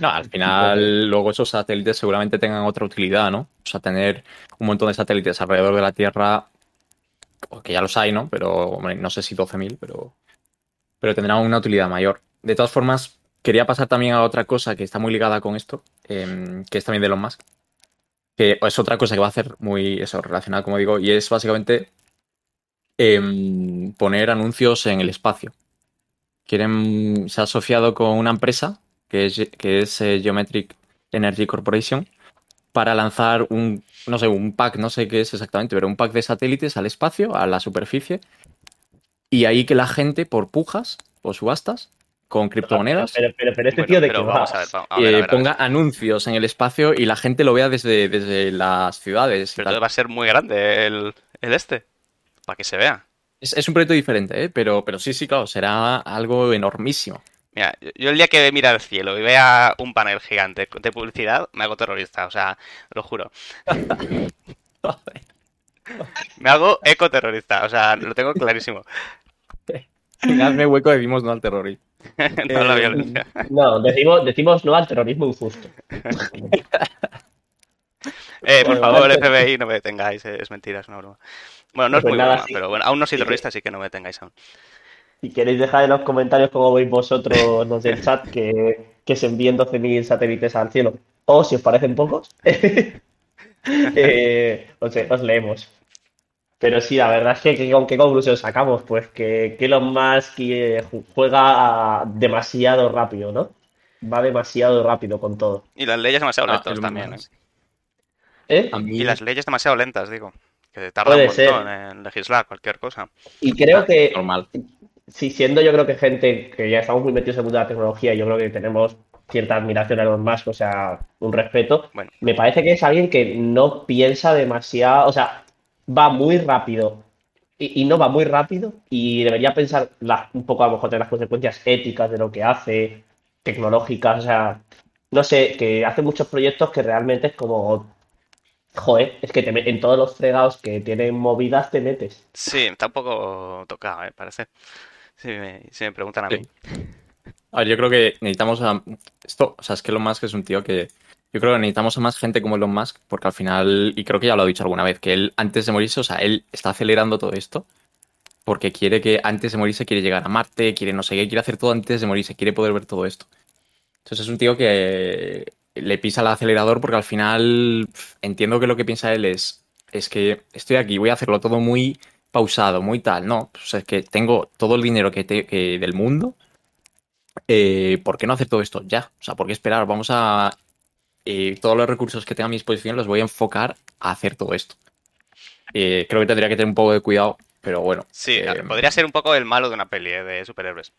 No, al final luego esos satélites seguramente tengan otra utilidad, ¿no? O sea, tener un montón de satélites alrededor de la Tierra, que ya los hay, ¿no? Pero, no sé si 12.000, pero, pero tendrán una utilidad mayor. De todas formas, Quería pasar también a otra cosa que está muy ligada con esto, em, que es también de Elon Musk, que es otra cosa que va a hacer muy eso, relacionada, como digo, y es básicamente em, poner anuncios en el espacio. Quieren, se ha asociado con una empresa que es, que es eh, Geometric Energy Corporation para lanzar un, no sé, un pack, no sé qué es exactamente, pero un pack de satélites al espacio, a la superficie, y ahí que la gente, por pujas, o subastas, con criptomonedas, Pero, pero, pero este Bueno, tío de pero qué vamos va. a ver, vamos a ver, a eh, ver, a ver. ponga anuncios en el espacio y la gente lo vea desde, desde las ciudades. Pero va a ser muy grande el, el este. Para que se vea. Es, es un proyecto diferente, ¿eh? pero, pero sí, sí, claro, será algo enormísimo. Mira, yo- el día que mira al cielo y vea un panel gigante de publicidad, me hago terrorista, o sea, lo juro. Me hago ecoterrorista, o sea, lo tengo clarísimo. Hazme hueco, decimos no al terrorismo. no la Eh, violencia. No, decimos, decimos no al terrorismo injusto. Eh, por favor. FBI, no me detengáis, eh, es mentira, es una broma. Bueno, no es Pues muy nada, broma, sí. pero bueno, aún no soy terrorista, así que no me detengáis aún. Si queréis dejar en los comentarios cómo veis vosotros los del chat que, que se envíen 12.000 satélites al cielo, o si os parecen pocos, eh, os, os leemos. Pero sí, la verdad es que, que ¿con qué conclusión sacamos? Pues que, que Elon Musk eh, ju- juega demasiado rápido, ¿no? Va demasiado rápido con todo. Y las leyes demasiado Ah, lentas también. ¿Eh? ¿eh? Y las leyes demasiado lentas, digo. Que tardan Puede un ser. montón en legislar cualquier cosa. Y creo que normal. Sí, siendo yo creo que gente que ya estamos muy metidos en el mundo de la tecnología, yo creo que tenemos cierta admiración a Elon Musk, o sea, un respeto. Bueno. Me parece que es alguien que no piensa demasiado, o sea, va muy rápido y, y no va muy rápido y debería pensar la- un poco a lo mejor de las consecuencias éticas de lo que hace, tecnológicas, o sea, no sé, que hace muchos proyectos que realmente es como, joder, es que te en todos los fregados que tienen movidas te metes. Sí, está un poco tocado, ¿eh? Parece. Si me, si me preguntan a mí. Sí. A ver, yo creo que necesitamos a... Esto, o sea, es que Elon Musk es un tío que... Yo creo que necesitamos a más gente como Elon Musk, porque al final, y creo que ya lo he dicho alguna vez, que él antes de morirse, o sea, él está acelerando todo esto, porque quiere que antes de morirse quiere llegar a Marte, quiere no sé qué, quiere hacer todo antes de morirse, quiere poder ver todo esto. Entonces es un tío que le pisa el acelerador porque al final entiendo que lo que piensa él es, es que estoy aquí, voy a hacerlo todo muy pausado, muy tal. No, pues es que tengo todo el dinero que, te- que del mundo. eh, ¿por qué no hacer todo esto ya? O sea, ¿por qué esperar? Vamos a... eh, todos los recursos que tenga a mi disposición los voy a enfocar a hacer todo esto. Eh, creo que tendría que tener un poco de cuidado, pero bueno. Sí, eh, podría ser un poco el malo de una peli de superhéroes.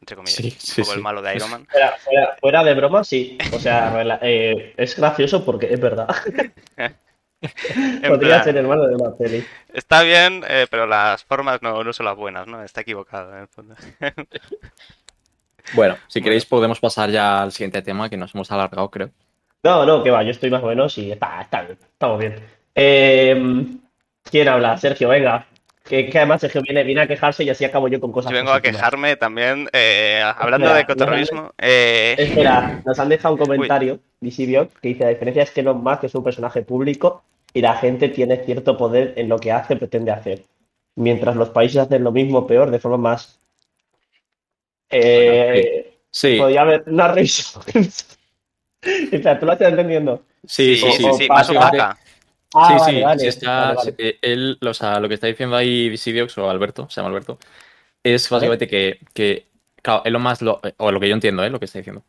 Entre comillas. Sí, un sí, poco el malo de Iron Man. Fuera, fuera- fuera de broma, sí. O sea, eh, es gracioso porque es verdad. Podría plan, ser el malo de peli. Está bien, eh, pero las formas no, no son las buenas, ¿no? Está equivocado en el fondo. Bueno, si queréis podemos pasar ya al siguiente tema, que nos hemos alargado, creo. No, no, que va, yo estoy más o menos y está, está bien, estamos bien. Eh, ¿quién habla? Sergio, venga. Que, que además Sergio viene, viene a quejarse y así acabo yo con cosas Yo vengo a quejarme también, eh, hablando Espera, de ecoterrorismo. eh, Espera, nos han dejado un comentario, Visibio, que dice, la diferencia es que Elon Musk es un personaje público y la gente tiene cierto poder en lo que hace, pretende hacer. Mientras los países hacen lo mismo, peor, de forma más... Eh, Sí, Podría haber una risa. Espera, ¿tú lo estás entendiendo? sí, sí, sí, sí, o sí, más opaca. Ah, sí, vale, sí, vale, sí está, vale, eh, él, o sea, lo que está diciendo ahí Visidiox o Alberto, se llama Alberto, es básicamente que, que, claro, Elon Musk, lo- o lo que yo entiendo, ¿eh? lo que está diciendo,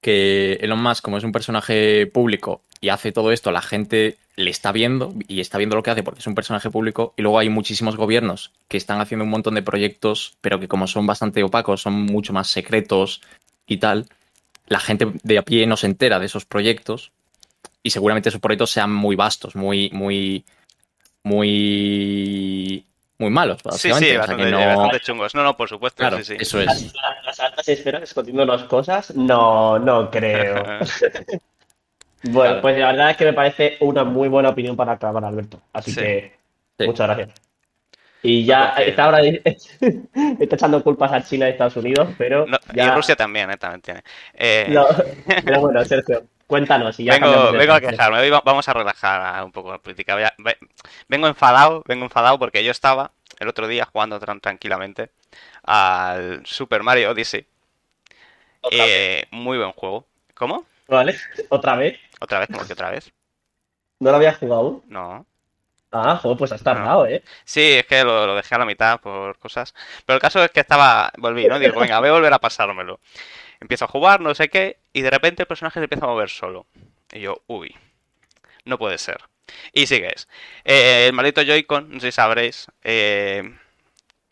que Elon Musk, como es un personaje público y hace todo esto, la gente le está viendo y está viendo lo que hace porque es un personaje público, y luego hay muchísimos gobiernos que están haciendo un montón de proyectos, pero que como son bastante opacos, son mucho más secretos y tal, la gente de a pie no se entera de esos proyectos y seguramente esos proyectos sean muy vastos, muy, muy, muy, muy malos, Sí, básicamente. sí, O sea, que bastante, no- bastante chungos. No, no, por supuesto, Claro, sí, sí. eso es. Las, las altas esferas escondiéndonos cosas, no, no creo. Bueno, Claro. pues la verdad es que me parece una muy buena opinión para acabar, Alberto. Así Sí. que Sí. muchas gracias. Y ya está ahora está echando culpas a China y Estados Unidos, pero No, ya Y Rusia también, eh, también tiene. Eh, no. Pero bueno, Sergio, cuéntanos y ya vengo, vengo a quejarme, hoy vamos a relajar un poco la política. Vengo enfadado, vengo enfadado porque yo estaba el otro día jugando tran- tranquilamente al Super Mario Odyssey. Eh, muy buen juego. ¿Cómo? Vale, otra vez. ¿Otra vez? ¿Cómo que otra vez? ¿No lo habías jugado? No. Ah, joder, pues has tardado, ¿eh? Sí, es que lo, lo dejé a la mitad por cosas. Pero el caso es que estaba. Volví, ¿no? Digo, venga, voy a volver a pasármelo. Empiezo a jugar, no sé qué, y de repente el personaje se empieza a mover solo. Y yo, uy, no puede ser. Y sigues. Eh, el maldito Joy-Con, no sé si sabréis, eh,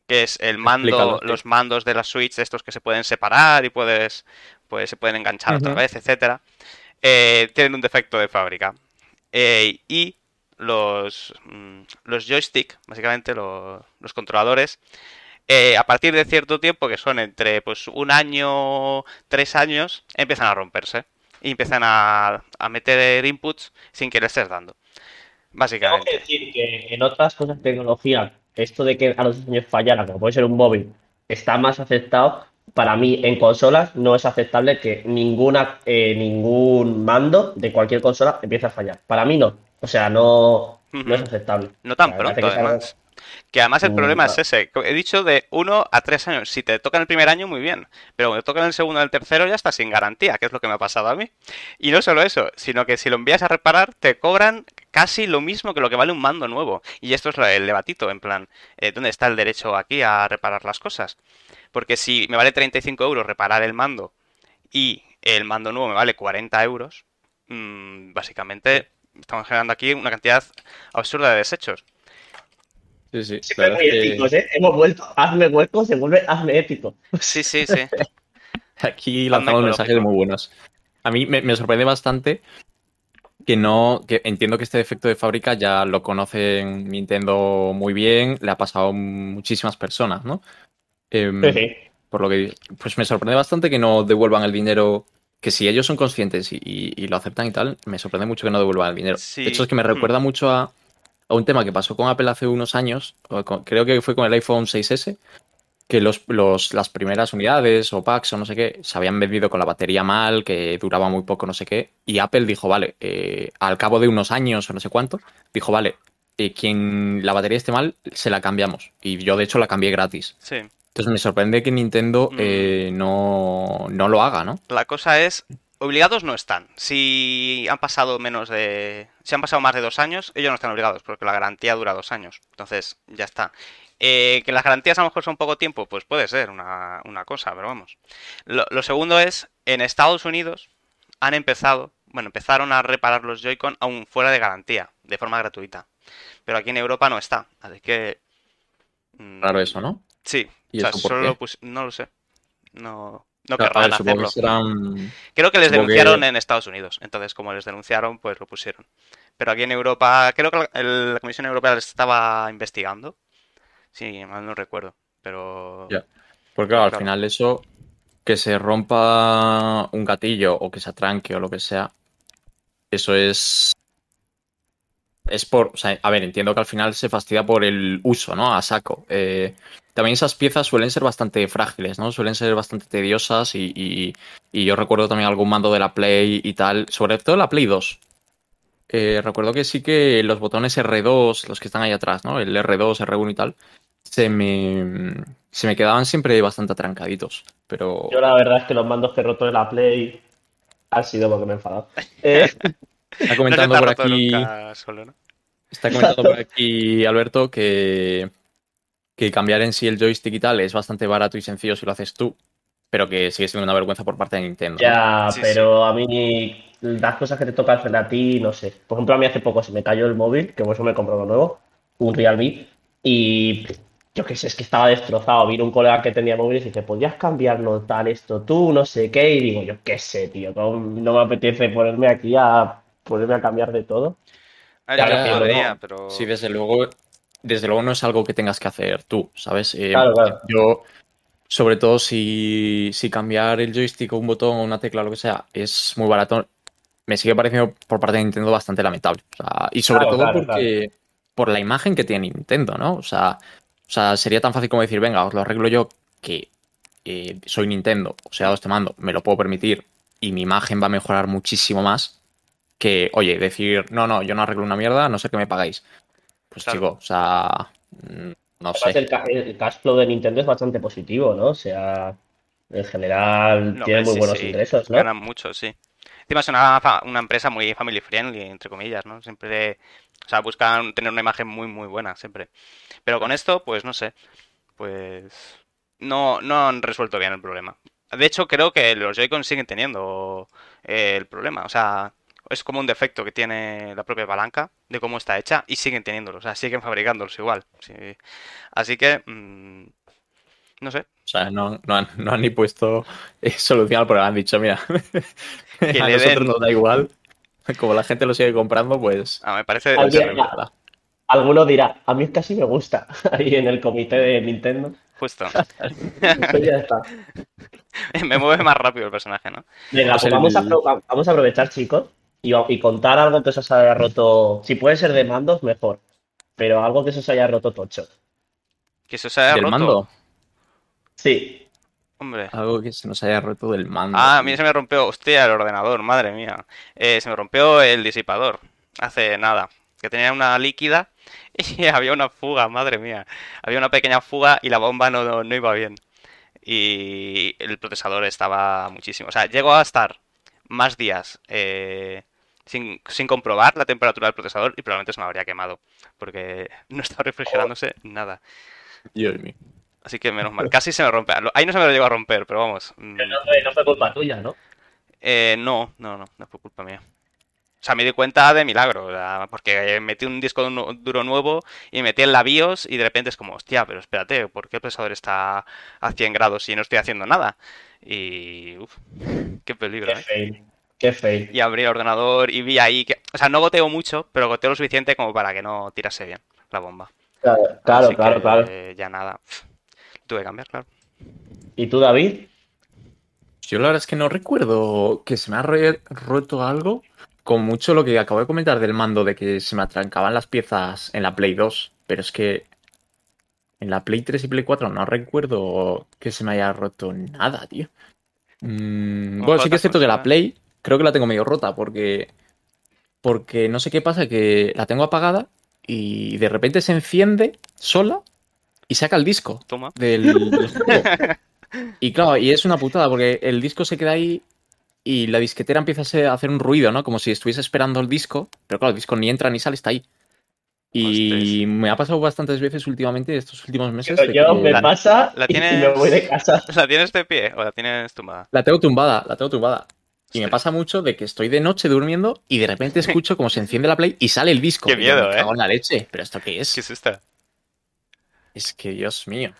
que es el mando, Explícalo, los mandos de la Switch, estos que se pueden separar y puedes, pues se pueden enganchar otra Ujú. vez, etcétera, eh, tienen un defecto de fábrica. Eh, y los, mm, los joystick, básicamente lo- los controladores, eh, a partir de cierto tiempo, que son entre pues un año, tres años, empiezan a romperse. Y empiezan a, a meter inputs sin que le estés dando. Tengo Básicamente. que decir que en otras cosas de tecnología, esto de que a los años fallara, como puede ser un móvil, está más aceptado. Para mí, en consolas, no es aceptable que ninguna, eh, ningún mando de cualquier consola empiece a fallar. Para mí no. O sea, no, no es aceptable. No tan O sea, pronto, además. Que además el Mm, problema es claro. ese. He dicho de uno a tres años. Si te toca en el primer año, muy bien. Pero cuando te toca en el segundo o el tercero, ya estás sin garantía, que es lo que me ha pasado a mí. Y no solo eso, sino que si lo envías a reparar, te cobran casi lo mismo que lo que vale un mando nuevo. Y esto es el debatito, en plan, eh, ¿dónde está el derecho aquí a reparar las cosas? Porque si me vale 35 euros reparar el mando y el mando nuevo me vale 40 euros, mm, básicamente estamos generando aquí una cantidad absurda de desechos. Sí, sí. Siempre verdad muy que épicos, ¿eh? Hemos vuelto. Hazme hueco, se vuelve hazme épico. Sí, sí, sí. aquí lanzamos mensajes muy buenos. A mí me, me sorprende bastante que no, que entiendo que este defecto de fábrica ya lo conocen Nintendo muy bien, le ha pasado a muchísimas personas, ¿no? Em, Sí, sí. por lo que pues me sorprende bastante que no devuelvan el dinero que si ellos son conscientes y, y- y lo aceptan y tal me sorprende mucho que no devuelvan el dinero Sí. de hecho es que me recuerda mucho a, a un tema que pasó con Apple hace unos años con- creo que fue con el iPhone 6S que los, los- las primeras unidades o packs o no sé qué se habían vendido con la batería mal, que duraba muy poco, no sé qué, y Apple dijo, vale, eh, al cabo de unos años o no sé cuánto, dijo, vale, eh, quien la batería esté mal, se la cambiamos. Y yo de hecho la cambié gratis. Sí. Entonces me sorprende que Nintendo Mm. eh, no, no lo haga, ¿no? La cosa es, obligados no están. Si han pasado menos de... Si han pasado más de dos años, ellos no están obligados, porque la garantía dura dos años. Entonces, ya está. Eh, que las garantías a lo mejor son poco tiempo, pues puede ser una, una cosa, pero vamos. Lo, lo segundo es, en Estados Unidos han empezado, bueno, empezaron a reparar los Joy-Con aún fuera de garantía, de forma gratuita. Pero aquí en Europa no está, así que... mm, Raro eso, ¿no? Sí, ¿Y o sea, eso solo lo pus- no lo sé. No, no Claro, querrán ver, hacerlo. serán- Creo que les Supongo que- denunciaron en Estados Unidos. Entonces, como les denunciaron, pues lo pusieron. Pero aquí en Europa, creo que la, el- la Comisión Europea les estaba investigando. Sí, mal no recuerdo. Pero. Ya. Porque claro, al final eso, que se rompa un gatillo o que se atranque o lo que sea, eso es... Es por... O sea, a ver, entiendo que al final se fastidia por el uso, ¿no? A saco. Eh, también esas piezas suelen ser bastante frágiles, ¿no? Suelen ser bastante tediosas y, y- y yo recuerdo también algún mando de la Play y tal, sobre todo la Play 2. Eh, recuerdo que sí que los botones R2, los que están ahí atrás, ¿no? El R2, R1 y tal, se me, se me quedaban siempre bastante atrancaditos. Pero Yo la verdad es que los mandos que he roto en la Play han sido porque me he enfadado. Eh, está comentando por aquí, nunca solo, ¿no? está comentando por aquí Alberto que, que cambiar en sí el joystick y tal es bastante barato y sencillo si lo haces tú, pero que sigue siendo una vergüenza por parte de Nintendo. ya, Sí, pero a mí las cosas que te tocan frente a ti, no sé. Por ejemplo, a mí hace poco se me cayó el móvil, que por eso me compré uno nuevo, un Realme, y yo qué sé, es que estaba destrozado. Vino un colega que tenía móviles y dice, ¿podrías cambiarlo tal, esto tú, no sé qué? Y digo, yo qué sé, tío, no, no me apetece ponerme aquí a ponerme a cambiar de todo. Ah, Claro, yo pero podría, no. pero. Sí, desde luego, desde luego no es algo que tengas que hacer tú, ¿sabes? Eh, Claro, claro. Yo, sobre todo si, si cambiar el joystick o un botón o una tecla o lo que sea es muy barato, me sigue pareciendo por parte de Nintendo bastante lamentable. O sea, y sobre Claro, todo porque por la imagen que tiene Nintendo, ¿no? O sea, o sea, sería tan fácil como decir, venga, os lo arreglo yo que eh, soy Nintendo, o sea, este mando, me lo puedo permitir y mi imagen va a mejorar muchísimo más que, oye, decir, no, no, yo no arreglo una mierda, no sé qué me pagáis. Pues Claro. chico, o sea, mm, no Además, sé. el, ca- el cash flow de Nintendo es bastante positivo, ¿no? O sea, en general No, tiene muy sí, buenos sí, ingresos, ¿no? Ganan mucho, sí. Encima es una, una empresa muy family friendly, entre comillas, ¿no? Siempre, o sea, buscan tener una imagen muy, muy buena, siempre. Pero con esto, pues no sé, pues no, no han resuelto bien el problema. De hecho, creo que los Joy-Con siguen teniendo eh, el problema, o sea, es como un defecto que tiene la propia palanca de cómo está hecha y siguen teniéndolo, o sea, siguen fabricándolos igual. sí. Así que, mm, No sé. O sea, no, no, han, no han ni puesto eh, solución al problema. Han dicho, mira, a le nosotros den- nos da igual. Como la gente lo sigue comprando, pues... Ah, me parece. Alguno dirá, a mí que así me gusta, ahí en el comité de Nintendo. Justo. Pues ya está. me mueve más rápido el personaje, ¿no? Venga, Pues pues el- a, vamos a aprovechar, chicos, y, y contar algo que se os haya roto. Si puede ser de mandos, mejor. Pero algo que se os haya roto tocho. Que se os haya Del roto. mando. Sí. Hombre. Algo que se nos haya roto del mando. Ah, a mí se me rompió, hostia, el ordenador, madre mía. Eh, se me rompió el disipador hace nada. Que tenía una líquida y había una fuga, madre mía. Había una pequeña fuga y la bomba no, no, no iba bien. Y el procesador estaba muchísimo. O sea, llegó a estar más días eh, sin, sin comprobar la temperatura del procesador y probablemente se me habría quemado. Porque no estaba refrigerándose nada. Dios mío. Así que menos mal. Casi se me rompe. Ahí no se me lo llegó a romper, pero vamos. mm, No fue, no fue culpa tuya, ¿no? eh, no, no, no, no fue culpa mía. O sea, me di cuenta de milagro, porque metí un disco duro nuevo y metí en la BIOS y de repente es como, hostia, pero espérate, ¿por qué el procesador está a 100 grados y no estoy haciendo nada? Y, uff, qué peligro, Qué ¿eh? Qué fail. Y abrí el ordenador y vi ahí que, o sea, no goteo mucho, pero goteo lo suficiente como para que no tirase bien la bomba. Claro, claro, Así claro, que, claro. eh, ya nada, tuve que cambiar, claro. ¿Y tú, David? Yo la verdad es que no recuerdo que se me ha roto algo. Con mucho lo que acabo de comentar del mando, de que se me atrancaban las piezas en la Play 2. Pero es que en la Play 3 y Play 4 no recuerdo que se me haya roto nada, tío. Mm, bueno, sí que es cierto que la. Play creo que la tengo medio rota porque. Porque no sé qué pasa, que la tengo apagada y de repente se enciende sola y saca el disco Toma. del, del juego. Y claro, y es una putada porque el disco se queda ahí y la disquetera empieza a hacer un ruido, ¿no? Como si estuviese esperando el disco, pero claro, el disco ni entra ni sale, está ahí. Y me ha pasado bastantes veces últimamente, estos últimos meses. Pero yo me La- pasa la y- y, tienes- me voy de casa. ¿La tienes de pie o la tienes tumbada? La tengo tumbada, la tengo tumbada. Y me pasa mucho de que estoy de noche durmiendo y de repente escucho como se enciende la play y sale el disco. Qué miedo, me ¿eh? cago en la leche. ¿Pero esto qué es? ¿Qué es esta? Es que, Dios mío.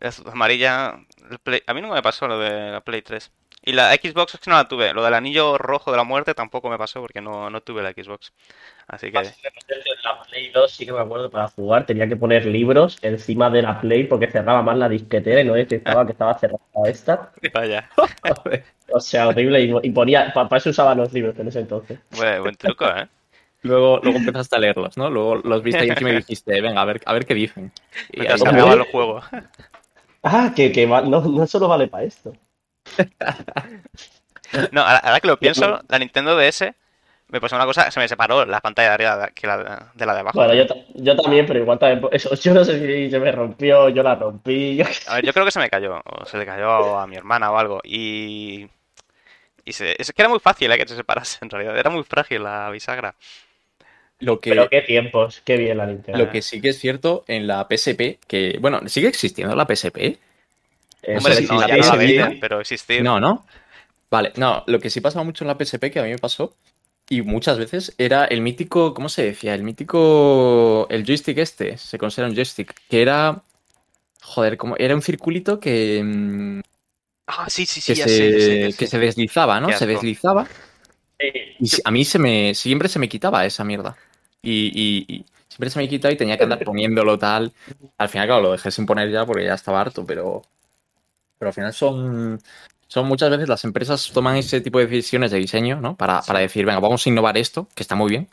Es amarilla. el Play- A mí no me pasó lo de la Play 3. Y la Xbox es que no la tuve. Lo del anillo rojo de la muerte tampoco me pasó porque no, no tuve la Xbox. Así que. En la Play 2 sí que me acuerdo para jugar tenía que poner libros encima de la Play porque cerraba más la disquetera y no detectaba que estaba cerrada esta. Vaya. O sea, horrible. Y, y ponía, para eso usaba los libros en ese entonces. Buen, buen truco, ¿eh? Luego, luego empezaste a leerlos, ¿no? Luego los viste ahí encima y dijiste, venga, a ver, a ver qué dicen. Y cargaba el juego. Ah, que, que va- no, no solo vale para esto. No, ahora, ahora que lo pienso, la Nintendo DS me pasó una cosa. Se me separó la pantalla de arriba que la, de la de abajo. Bueno, yo, ta- yo también, pero igual también. Eso, yo no sé si se me rompió, yo la rompí. yo- A ver, yo creo que se me cayó, o se le cayó a mi hermana o algo, y... y se- es que era muy fácil eh, que se separase, en realidad, era muy frágil la bisagra. Lo que, Pero qué tiempos, qué bien la Nintendo. lo que sí que es cierto en la PSP, que, bueno, ¿sigue existiendo la PSP? Hombre, sí, no, ya no la venden, pero existir... No, ¿no? Vale, no, lo que sí pasaba mucho en la PSP, que a mí me pasó, y muchas veces, era el mítico, ¿cómo se decía? El mítico, el joystick este, se considera un joystick, que era, joder, como, era un circulito que, mm, Ah, sí, sí, sí, que, ya se, sé, sé, que sé. se deslizaba, ¿no? Se deslizaba, Sí. y a mí se me, siempre se me quitaba esa mierda. Y, y- y siempre se me quitaba y tenía que andar poniéndolo tal. Al final, claro, lo dejé sin poner ya porque ya estaba harto, pero, pero al final son, son muchas veces las empresas toman ese tipo de decisiones de diseño, ¿no? Para, para decir, venga, vamos a innovar esto, que está muy bien.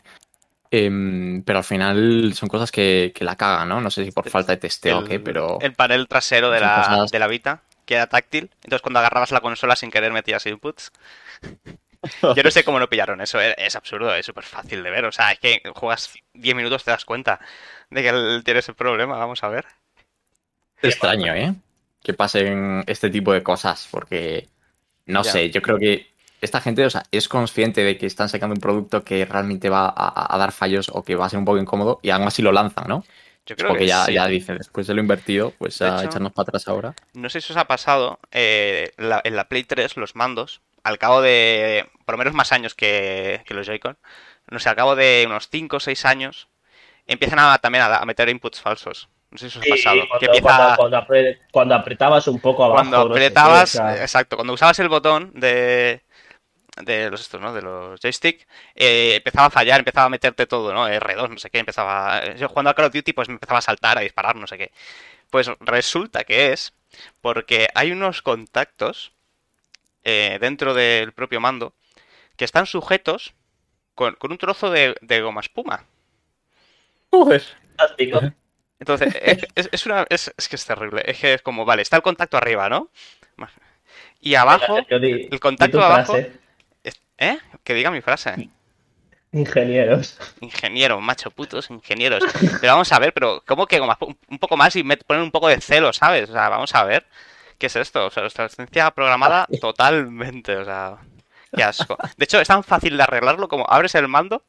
Em, pero al final son cosas que, que la cagan, ¿no? No sé si por falta de testeo o qué, pero... El panel trasero de la, cosas- de la Vita, que era táctil, entonces cuando agarrabas la consola sin querer metías inputs. Yo no sé cómo no pillaron eso, es, es absurdo, es súper fácil de ver, o sea, es que juegas 10 minutos te das cuenta de que él tiene ese problema, vamos a ver. extraño, ¿eh? Que pasen este tipo de cosas, porque no Ya. sé, yo creo que esta gente, o sea, es consciente de que están sacando un producto que realmente va a, a dar fallos o que va a ser un poco incómodo y aún así lo lanzan, ¿no? Yo creo Porque que ya, sí. ya dicen, después de lo invertido, pues a hecho- echarnos para atrás ahora. No sé si os ha pasado, eh, la- en la Play 3 los mandos, al cabo de por lo menos más años que, que los Joy-Con, no sé, al cabo de unos 5 o 6 años, empiezan a, también a, a meter inputs falsos. No sé si os ha Sí, pasado. cuando, que empieza... cuando- cuando apre- cuando apretabas un poco abajo. cuando no sé qué, apretabas, o sea, exacto, cuando usabas el botón de de los estos, ¿no? De los joystick, eh, empezaba a fallar, empezaba a meterte todo, ¿no? R2, no sé qué, empezaba. Yo jugando a Call of Duty, pues me empezaba a saltar, a disparar, no sé qué. Pues resulta que es porque hay unos contactos eh, dentro del propio mando que están sujetos con, con un trozo de, de goma espuma. Joder. fantástico. Entonces, es, es- una, es, es que es terrible. Es que es como, vale, está el contacto arriba, ¿no? Y abajo, di- el contacto abajo-. ¿eh? Que diga mi frase. Ingenieros. Ingeniero, macho, putos ingenieros. Pero vamos a ver, pero ¿cómo que un poco más y me ponen un poco de celo, ¿sabes? O sea, vamos a ver. ¿Qué es esto? O sea, obsolescencia programada totalmente, o sea, qué asco. De hecho, es tan fácil de arreglarlo como abres el mando,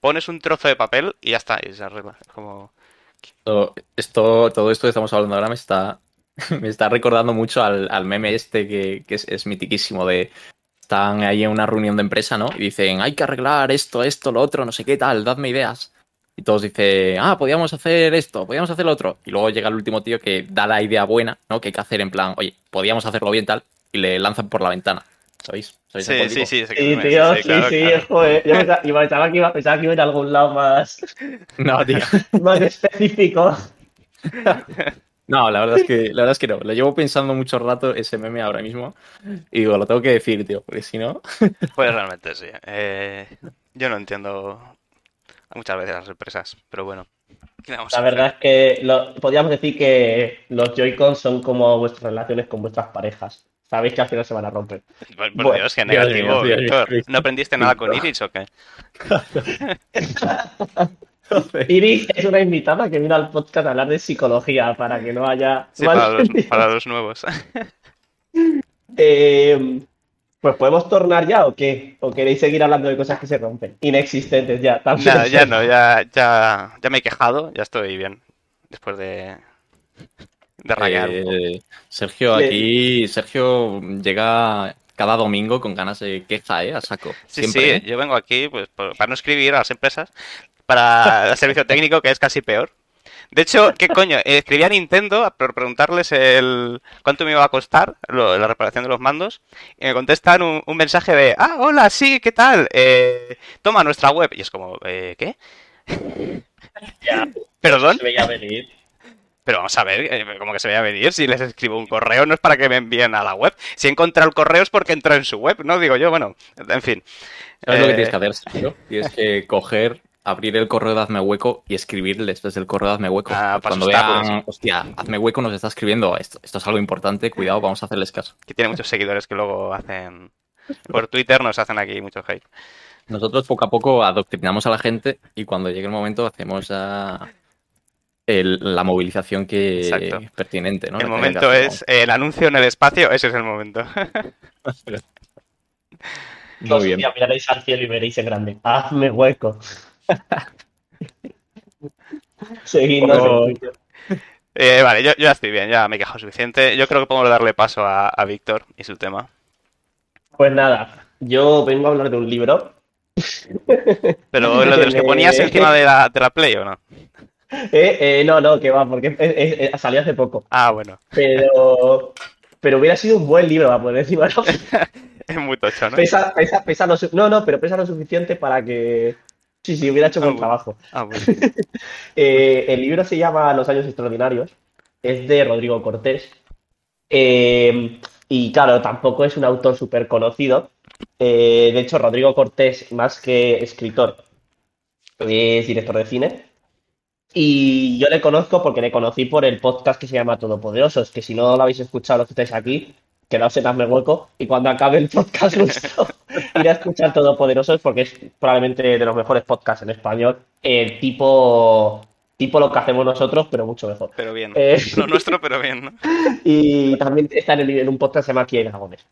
pones un trozo de papel y ya está, y se arregla. Es como... Esto, todo esto que estamos hablando ahora me está, me está recordando mucho al, al meme este que, que es, es mitiquísimo de están ahí en una reunión de empresa, ¿no? Y dicen, hay que arreglar esto, esto, lo otro, no sé qué tal, dadme ideas. Y todos dicen, ah, podíamos hacer esto, podíamos hacer lo otro. Y luego llega el último tío que da la idea buena, ¿no? Que hay que hacer en plan, oye, podíamos hacerlo bien tal, y le lanzan por la ventana. ¿Sabéis? ¿Sabéis Sí, sí, sí, Sí, tío, sí, sí, claro, claro. joder. Yo pensaba, iba- pensaba que iba, pensaba que iba a ir a algún lado más, No, tío. más específico. No, la verdad es que, la verdad es que no. Lo llevo pensando mucho rato ese meme ahora mismo. Y digo, lo tengo que decir, tío, porque si no. Pues realmente sí. Eh, yo no entiendo muchas veces las empresas, pero bueno. ¿qué le vamos a La verdad es que lo- podríamos decir que los Joy-Con son como vuestras relaciones con vuestras parejas. Sabéis que al final se van a romper. Por, por Bueno, Dios, qué negativo, Dios. ¿No aprendiste nada con Iris o qué? Iris es una invitada que vino al podcast a hablar de psicología para que no haya. Sí, para los, para los nuevos. Eh, pues podemos tornar ya o qué? ¿O queréis seguir hablando de cosas que se rompen? Inexistentes ya. también. Nada, ya no, ya, ya, ya me he quejado, ya estoy bien. Después de, de rayar. Eh, Sergio, aquí. Sergio llega cada domingo con ganas de queja, ¿eh? A saco. Sí, Siempre, sí, ¿eh? yo vengo aquí pues, para no escribir a las empresas, para el servicio técnico, que es casi peor. De hecho, ¿qué coño? Eh, Escribí a Nintendo por preguntarles el cuánto me iba a costar lo- la reparación de los mandos y me contestan un, un mensaje de, ah, hola, sí, ¿qué tal? Eh, toma nuestra web. Y es como, eh, ¿qué? Ya, ¿Perdón? se veía venir. Pero vamos a ver, eh, como que se vaya a venir, si les escribo un correo no es para que me envíen a la web. Si he encontrado el correo es porque entró en su web, ¿no? Digo yo, bueno, en fin. ¿Sabes lo que Eh, tienes que hacer, Sergio? Tienes que coger, abrir el correo de Hazme Hueco y escribirles desde el correo de Hazme Hueco. Ah, para Cuando vean, hostia, Hazme Hueco nos está escribiendo, esto, esto es algo importante, cuidado, vamos a hacerles caso. Que tiene muchos seguidores que luego hacen... Por Twitter nos hacen aquí mucho hate. Nosotros poco a poco adoctrinamos a la gente y cuando llegue el momento hacemos ya el- la movilización que Exacto. pertinente, ¿no? el momento es el anuncio en el espacio, ese es el momento. Muy bien. día miraréis al cielo y veréis en grande. Hazme hueco. Oh. Twitter. Eh, vale, yo, yo ya estoy bien, ya me he quejado suficiente. Yo creo que podemos darle paso a, a Víctor y su tema. Pues nada, yo vengo a hablar de un libro. Pero lo de los que ponías encima de la, de la Play o no? Eh, eh, no, no, que va, porque salió hace poco. Ah, bueno, Pero, pero hubiera sido un buen libro para poner encima. ¿no? es muy tocho, ¿no? Pesa, pesa, pesa lo no, no, pero pesa lo suficiente para que. Sí, sí, hubiera hecho Ah, buen bueno. trabajo. Ah, bueno. Eh, el libro se llama Los años extraordinarios. Es de Rodrigo Cortés. Y claro, tampoco es un autor súper conocido. De hecho, Rodrigo Cortés, más que escritor, es director de cine. Y yo le conozco porque le conocí por el podcast que se llama Todopoderosos, que si no lo habéis escuchado los que estáis aquí, quedaos en hazme hueco y cuando acabe el podcast vuestro, ir a escuchar Todopoderosos porque es probablemente de los mejores podcasts en español, eh, tipo, tipo lo que hacemos nosotros, pero mucho mejor. Pero bien. Eh, Lo nuestro, pero bien, ¿no? y también está en, el- en un podcast que se llama Aquí hay dragones.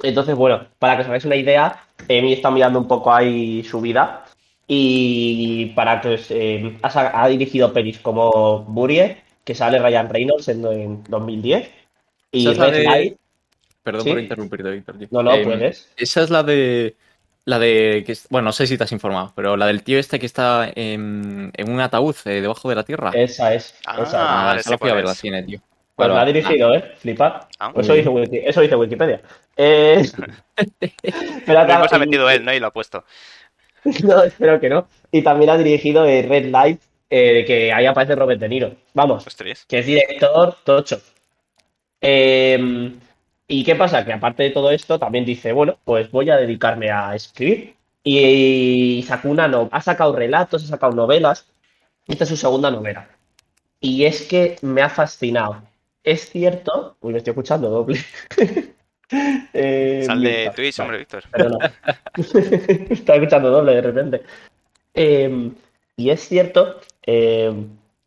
Entonces, bueno, para que os hagáis una idea, Emi está mirando un poco ahí su vida y para que eh, ha, ha dirigido pelis como Burie, que sale Ryan Reynolds en, en 2010, y Esa es la Red de- Light, Perdón ¿Sí? por interrumpirte, Víctor. no, no, Em, puedes. Esa es la de La de. Que, bueno, no sé si te has informado, pero la del tío este que está en, en un ataúd eh, debajo de la tierra. Esa es. Ah, esa es. Ah, vale, esa la fui a ver al cine, tío. Pues Vale, la ha dirigido, ¿eh? Flipar. Ah, Pues eso dice, Wiki- eso dice Wikipedia. Eh, pero acá- se ha metido él, ¿no? Y lo ha puesto. No, espero que no. Y también ha dirigido eh, Red Light, eh, que ahí aparece Robert De Niro. Vamos, Ostras. que es director tocho. Eh, ¿y qué pasa? Que aparte de todo esto, también dice, bueno, pues voy a dedicarme a escribir. Y, sacó una no ha sacado relatos, ha sacado novelas. Esta es su segunda novela. Y es que me ha fascinado. Es cierto, uy, me estoy escuchando doble. Eh, Sal de Víctor, Twitch, vale. hombre, Víctor. Perdona. Estaba escuchando doble de repente. Eh, y es cierto, eh,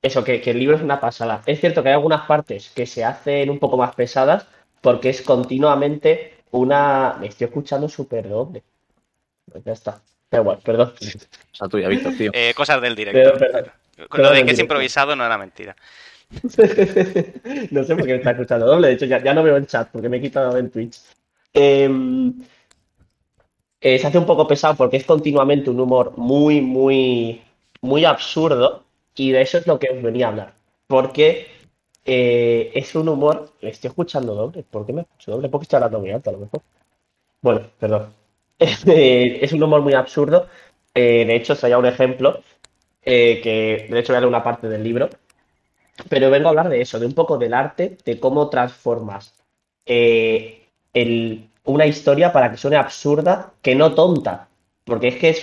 eso, que, que el libro es una pasada. Es cierto que hay algunas partes que se hacen un poco más pesadas porque es continuamente una... Me estoy escuchando súper doble. Pues ya está. Da igual, perdón. O sea, tuya, Víctor, tío. Eh, cosas del directo. perdón. Con Perdón, lo de que es improvisado no era mentira. No sé por qué me está escuchando doble. De hecho, ya, ya no veo el chat porque me he quitado el Twitch. Eh, eh, se hace un poco pesado porque es continuamente un humor muy, muy, muy absurdo. Y de eso es lo que os venía a hablar. Porque eh, es un humor. Me estoy escuchando doble. ¿Por qué me escucho doble? Porque estoy hablando muy alto a lo mejor. Bueno, perdón. Es un humor muy absurdo. Eh, de hecho, os un ejemplo. eh, que de hecho voy a leer una parte del libro. Pero vengo a hablar de eso, de un poco del arte, de cómo transformas eh, el- una historia para que suene absurda, que no tonta. Porque es que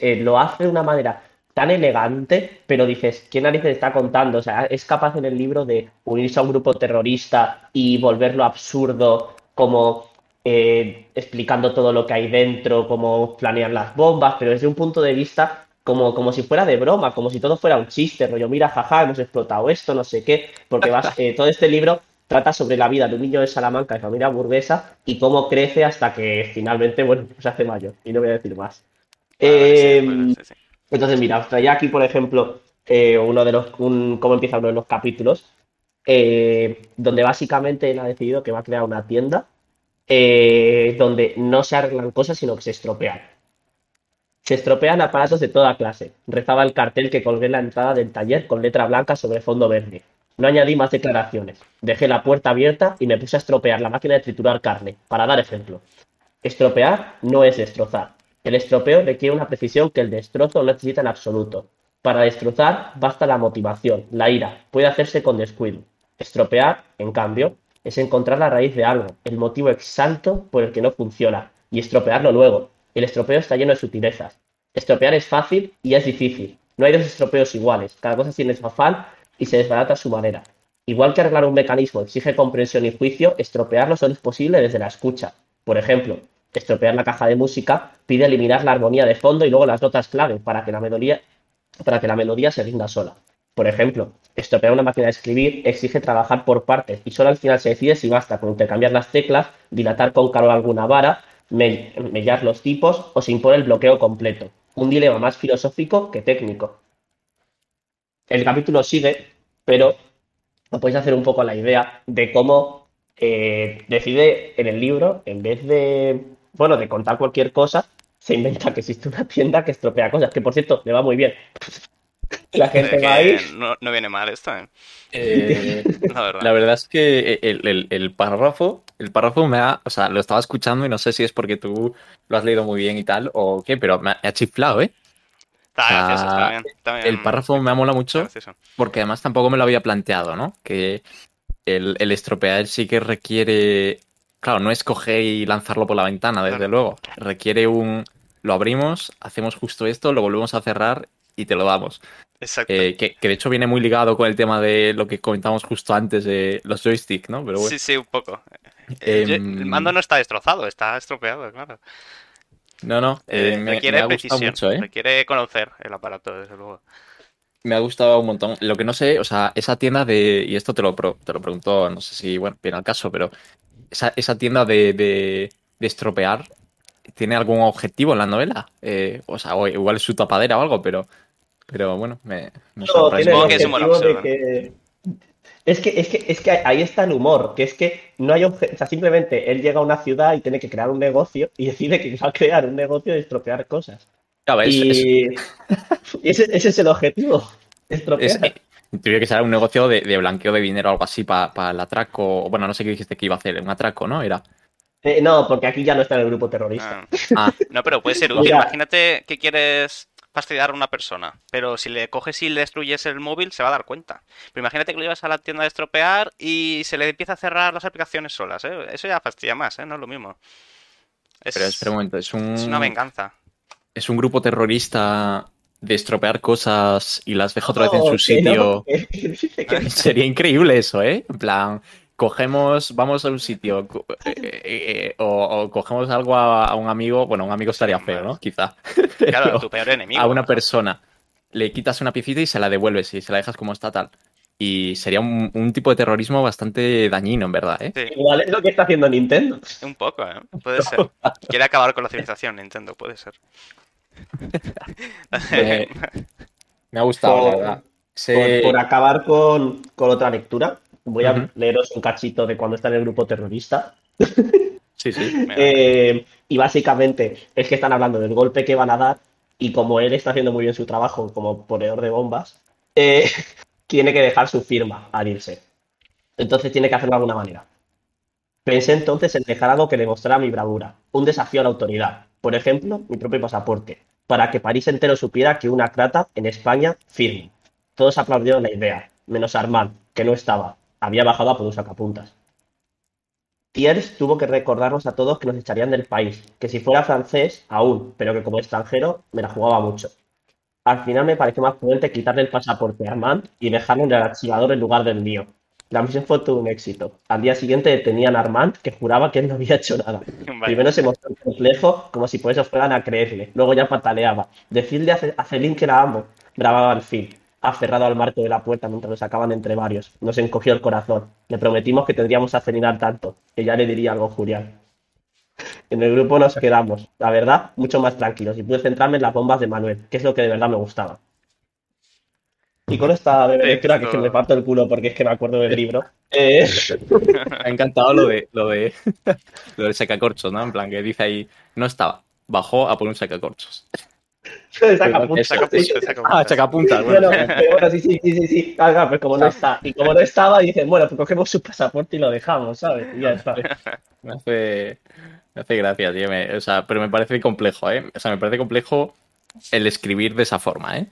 eh, lo hace de una manera tan elegante, pero dices, ¿qué narices está contando? O sea, es capaz en el libro de unirse a un grupo terrorista y volverlo absurdo, como eh, explicando todo lo que hay dentro, cómo planean las bombas, pero desde un punto de vista como, como si fuera de broma, como si todo fuera un chiste, rollo, mira, jaja, hemos explotado esto, no sé qué, porque vas, eh, todo este libro trata sobre la vida de un niño de Salamanca, de familia burguesa, y cómo crece hasta que finalmente, bueno, se hace mayor, y no voy a decir más. Vale, Eh, sí, bueno, sí, sí. entonces, mira, os traía aquí, por ejemplo, eh, uno de los, un- cómo empieza uno de los capítulos, eh, donde básicamente él ha decidido que va a crear una tienda eh, donde no se arreglan cosas, sino que se estropean. Se estropean aparatos de toda clase. Rezaba el cartel que colgué en la entrada del taller con letra blanca sobre fondo verde. No añadí más declaraciones. Dejé la puerta abierta y me puse a estropear la máquina de triturar carne, para dar ejemplo. Estropear no es destrozar. El estropeo requiere una precisión que el destrozo no necesita en absoluto. Para destrozar basta la motivación, la ira, puede hacerse con descuido. Estropear, en cambio, es encontrar la raíz de algo, el motivo exacto por el que no funciona, y estropearlo luego. El estropeo está lleno de sutilezas. Estropear es fácil y es difícil. No hay dos estropeos iguales, cada cosa tiene su afán y se desbarata a su manera. Igual que arreglar un mecanismo exige comprensión y juicio, estropearlo solo es posible desde la escucha. Por ejemplo, estropear la caja de música pide eliminar la armonía de fondo y luego las notas clave para que la melodía, para que la melodía se rinda sola. Por ejemplo, estropear una máquina de escribir exige trabajar por partes y solo al final se decide si basta con intercambiar las teclas, dilatar con calor alguna vara, mellar los tipos o se impone el bloqueo completo. Un dilema más filosófico que técnico. El capítulo sigue, pero os podéis hacer un poco la idea de cómo eh, decide en el libro, en vez de, bueno, de contar cualquier cosa, se inventa que existe una tienda que estropea cosas, que por cierto, le va muy bien. La gente va ahí. no, no viene mal esto, ¿eh? Eh, La verdad. La verdad es que el, el- el párrafo, el párrafo me ha, o sea, lo estaba escuchando y no sé si es porque tú lo has leído muy bien y tal o qué, pero me ha, me ha chiflado, ¿eh? Está está bien. está bien- El párrafo me ha molado mucho gracioso. porque además tampoco me lo había planteado, ¿no? Que el, el estropear sí que requiere, claro, no es coger y lanzarlo por la ventana, desde Claro. luego. Requiere un, lo abrimos, hacemos justo esto, lo volvemos a cerrar y te lo damos. Exacto. Eh, que, que de hecho viene muy ligado con el tema de lo que comentamos justo antes de los joysticks, ¿no? Pero bueno. Sí, sí, un poco. El, Em, el mando no está destrozado, está estropeado, claro. No, no, eh, Eh, me, requiere me ha precisión, mucho, ¿eh? requiere conocer el aparato, desde luego. Me ha gustado un montón. Lo que no sé, o sea, esa tienda de. Y esto te lo, te lo pregunto, no sé si, bueno, viene al caso, pero. Esa, esa tienda de, de, de estropear, ¿tiene algún objetivo en la novela? Eh, o sea, o igual es su tapadera o algo, pero. Pero bueno, me, me No, tiene el Supongo que es absurdo. que, Es que, es que, es que ahí está el humor, que es que no hay obje- o sea, simplemente él llega a una ciudad y tiene que crear un negocio y decide que va a crear un negocio de estropear cosas. Ya ves, es- Y ese, ese es el objetivo, estropear. es- Tuviera que ser un negocio de, de blanqueo de dinero o algo así para el atraco. Bueno, no sé qué dijiste que iba a hacer, un atraco, ¿no? Era. Eh, no, porque aquí ya no está en el grupo terrorista. Ah, Ah, no, pero puede ser útil. Imagínate que quieres fastidiar a una persona, pero si le coges y le destruyes el móvil, se va a dar cuenta. Pero imagínate que lo llevas a la tienda de estropear y se le empieza a cerrar las aplicaciones solas, ¿eh? Eso ya fastidia más, ¿eh? No es lo mismo. Es, pero espera un momento, es un. es una venganza. es un grupo terrorista de estropear cosas y las deja otra vez en su no, sitio. no. Sería increíble eso, ¿eh? En plan, cogemos, vamos a un sitio eh, eh, eh, o, o cogemos algo a, a un amigo, bueno, un amigo estaría feo, ¿no? Quizá. Claro, tu peor enemigo. a una persona le quitas una piecita y se la devuelves y se la dejas como está tal. Y sería un, un tipo de terrorismo bastante dañino, en verdad, ¿eh? Sí, Igual es lo que está haciendo Nintendo. un poco, ¿eh? Puede ser. Quiere acabar con la civilización, Nintendo, puede ser. Eh, Me ha gustado, Por- la verdad. Por, por acabar con, con otra lectura, voy a leeros un cachito de cuando está en el grupo terrorista. Sí, sí. Eh, y básicamente es que están hablando del golpe que van a dar y como él está haciendo muy bien su trabajo como ponedor de bombas, eh, tiene que dejar su firma al irse. Entonces tiene que hacerlo de alguna manera. Pensé entonces en dejar algo que demostrara mi bravura, un desafío a la autoridad. Por ejemplo, mi propio pasaporte, para que París entero supiera que una crata en España firme. Todos aplaudieron la idea, menos Armand, que no estaba. Había bajado a por un sacapuntas. Thiers tuvo que recordarnos a todos que nos echarían del país, que si fuera francés, aún, pero que como extranjero me la jugaba mucho. Al final me pareció más prudente quitarle el pasaporte a Armand y dejarlo en el archivador en lugar del mío. La misión fue todo un éxito. Al día siguiente detenían a Armand, que juraba que él no había hecho nada. vale. Primero se mostró complejo, como si por eso fueran a creerle. Luego ya pataleaba. Decirle a Ce- a Celín que la amo. Bravaba al fin, aferrado al marco de la puerta mientras lo sacaban entre varios. Nos encogió el corazón. Le prometimos que tendríamos a Celín al tanto, que ya le diría algo Julián. En el grupo nos quedamos, la verdad, mucho más tranquilos y pude centrarme en las bombas de Manuel, que es lo que de verdad me gustaba. Y con esta Sí, lectura, que es que me parto el culo porque es que me acuerdo del libro, eh, Me ha encantado lo de lo de lo del sacacorchos, ¿no? En plan, que dice ahí, no estaba, bajó a por un sacacorchos. Saca punta, Saca saca Ah, puntas. sacapuntas, bueno. Bueno, sí, sí, sí, sí, sí. Ah, claro, pues como no está. Y como no estaba, dicen, bueno, pues cogemos su pasaporte y lo dejamos, ¿sabes? Y ya está. Me hace, me hace gracia, tío. me- o sea, pero me parece complejo, ¿eh? O sea, me parece complejo el escribir de esa forma, ¿eh?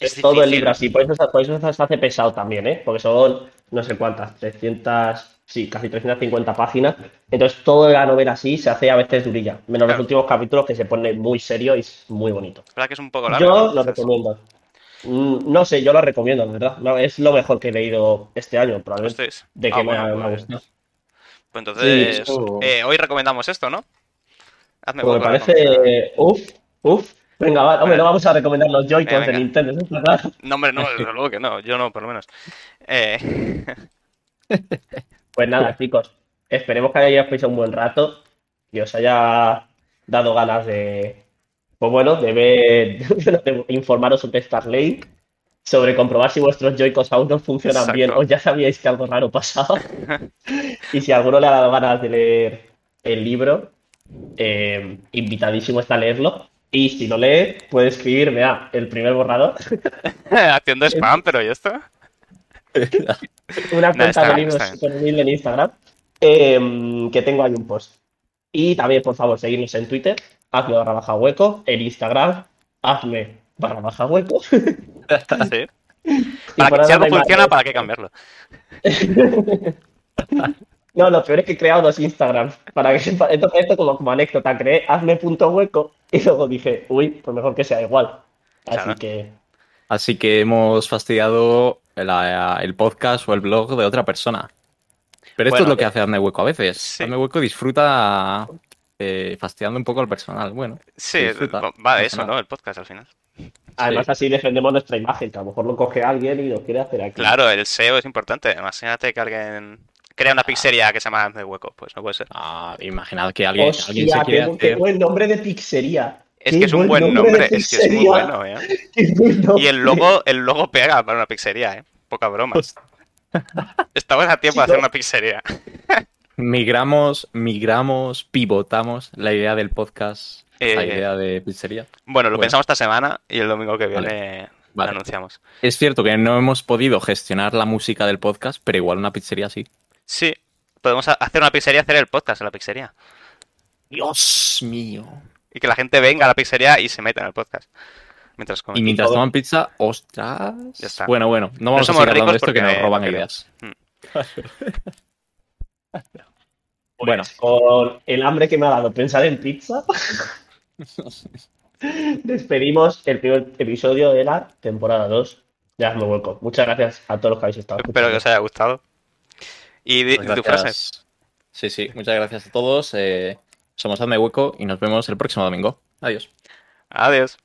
Es Es todo el libro así, por eso, por eso se hace pesado también, ¿eh? Porque son, no sé cuántas, 300, sí, casi 350 páginas. Entonces, toda la novela así se hace a veces durilla. Menos los últimos capítulos que se pone muy serio y es muy bonito. Es verdad que es un poco largo. Yo ¿no? lo recomiendo. Mm, No sé, yo lo recomiendo, la verdad. No, es lo mejor que he leído este año, probablemente. De que Ah, me, ha- bueno, me ha pues- gustado. Pues entonces, eso- eh, hoy recomendamos esto, ¿no? Hazme Pues me parece. Uf, uf. Venga, va, hombre, no vamos a recomendar los Joy-Cons de. Nintendo, eso está claro. No, hombre, no, desde luego que no. Yo no, por lo menos. Eh, Pues nada, chicos, esperemos que hayáis pasado un buen rato y os haya dado ganas de. Pues bueno, de ver. de informaros sobre Starlink, sobre comprobar si vuestros Joy-Cons aún no funcionan Exacto. bien o ya sabíais que algo raro pasaba. y si a alguno le ha dado ganas de leer el libro, eh, invitadísimo está a leerlo. Y si lo lee, puede escribirme a el primer borrador. haciendo spam, pero ¿y esto? Una No, cuenta está de libros en Instagram, eh, que tengo ahí un post. Y también, por favor, seguidnos en Twitter, hazme barra baja hueco, en Instagram, hazme barra baja hueco. Sí. Para que, si no algo funciona, ¿para qué cambiarlo? No, lo peor es que he creado dos Instagram. Para que sepa, esto, esto como, como anécdota, creé hazme punto hueco y luego dije, uy, pues mejor que sea igual. Así Claro. que, Así que hemos fastidiado la- el podcast o el blog de otra persona. Pero esto Bueno, es lo que hace Hazme Hueco a veces. sí. Hazme Hueco disfruta eh, fastidiando un poco al personal. Bueno, Sí, Disfruta. va de eso, ¿no? El podcast al final. además, así defendemos nuestra imagen, que a lo mejor lo coge alguien y lo quiere hacer aquí. Claro, el SEO es importante. Imagínate que alguien crea una pizzería que se llama de hueco. Pues no puede ser. ah, imaginad que alguien, Hostia, alguien se quiere hacer. buen nombre de pizzería. Es que es un buen nombre, es que es muy bueno, ¿eh? Buen Y el logo, el logo pega para una pizzería, ¿eh? Poca broma. Estamos a tiempo de hacer una pizzería. Migramos, migramos, pivotamos la idea del podcast la Eh, idea de pizzería. Bueno, lo Bueno. pensamos esta semana y el domingo que viene Vale. lo anunciamos. Es cierto que no hemos podido gestionar la música del podcast, pero igual una pizzería sí. Sí, podemos ha- hacer una pizzería, hacer el podcast en la pizzería. Dios mío. Y que la gente venga a la pizzería y se meta en el podcast. Mientras. Y mientras toman pizza, ostras. Ya está. Bueno, bueno, no vamos a somos seguir hablando de ricos esto que nos roban porque- ideas. Pues, Bueno. Con el hambre que me ha dado pensar en pizza, despedimos el primer episodio de la temporada 2 de Hazme Hueco. Muchas gracias a todos los que habéis estado Espero que os haya gustado. Y di, tu frase. gracias. Sí, sí, muchas gracias a todos. eh, somos Hazme Hueco y nos vemos el próximo domingo. Adiós. Adiós.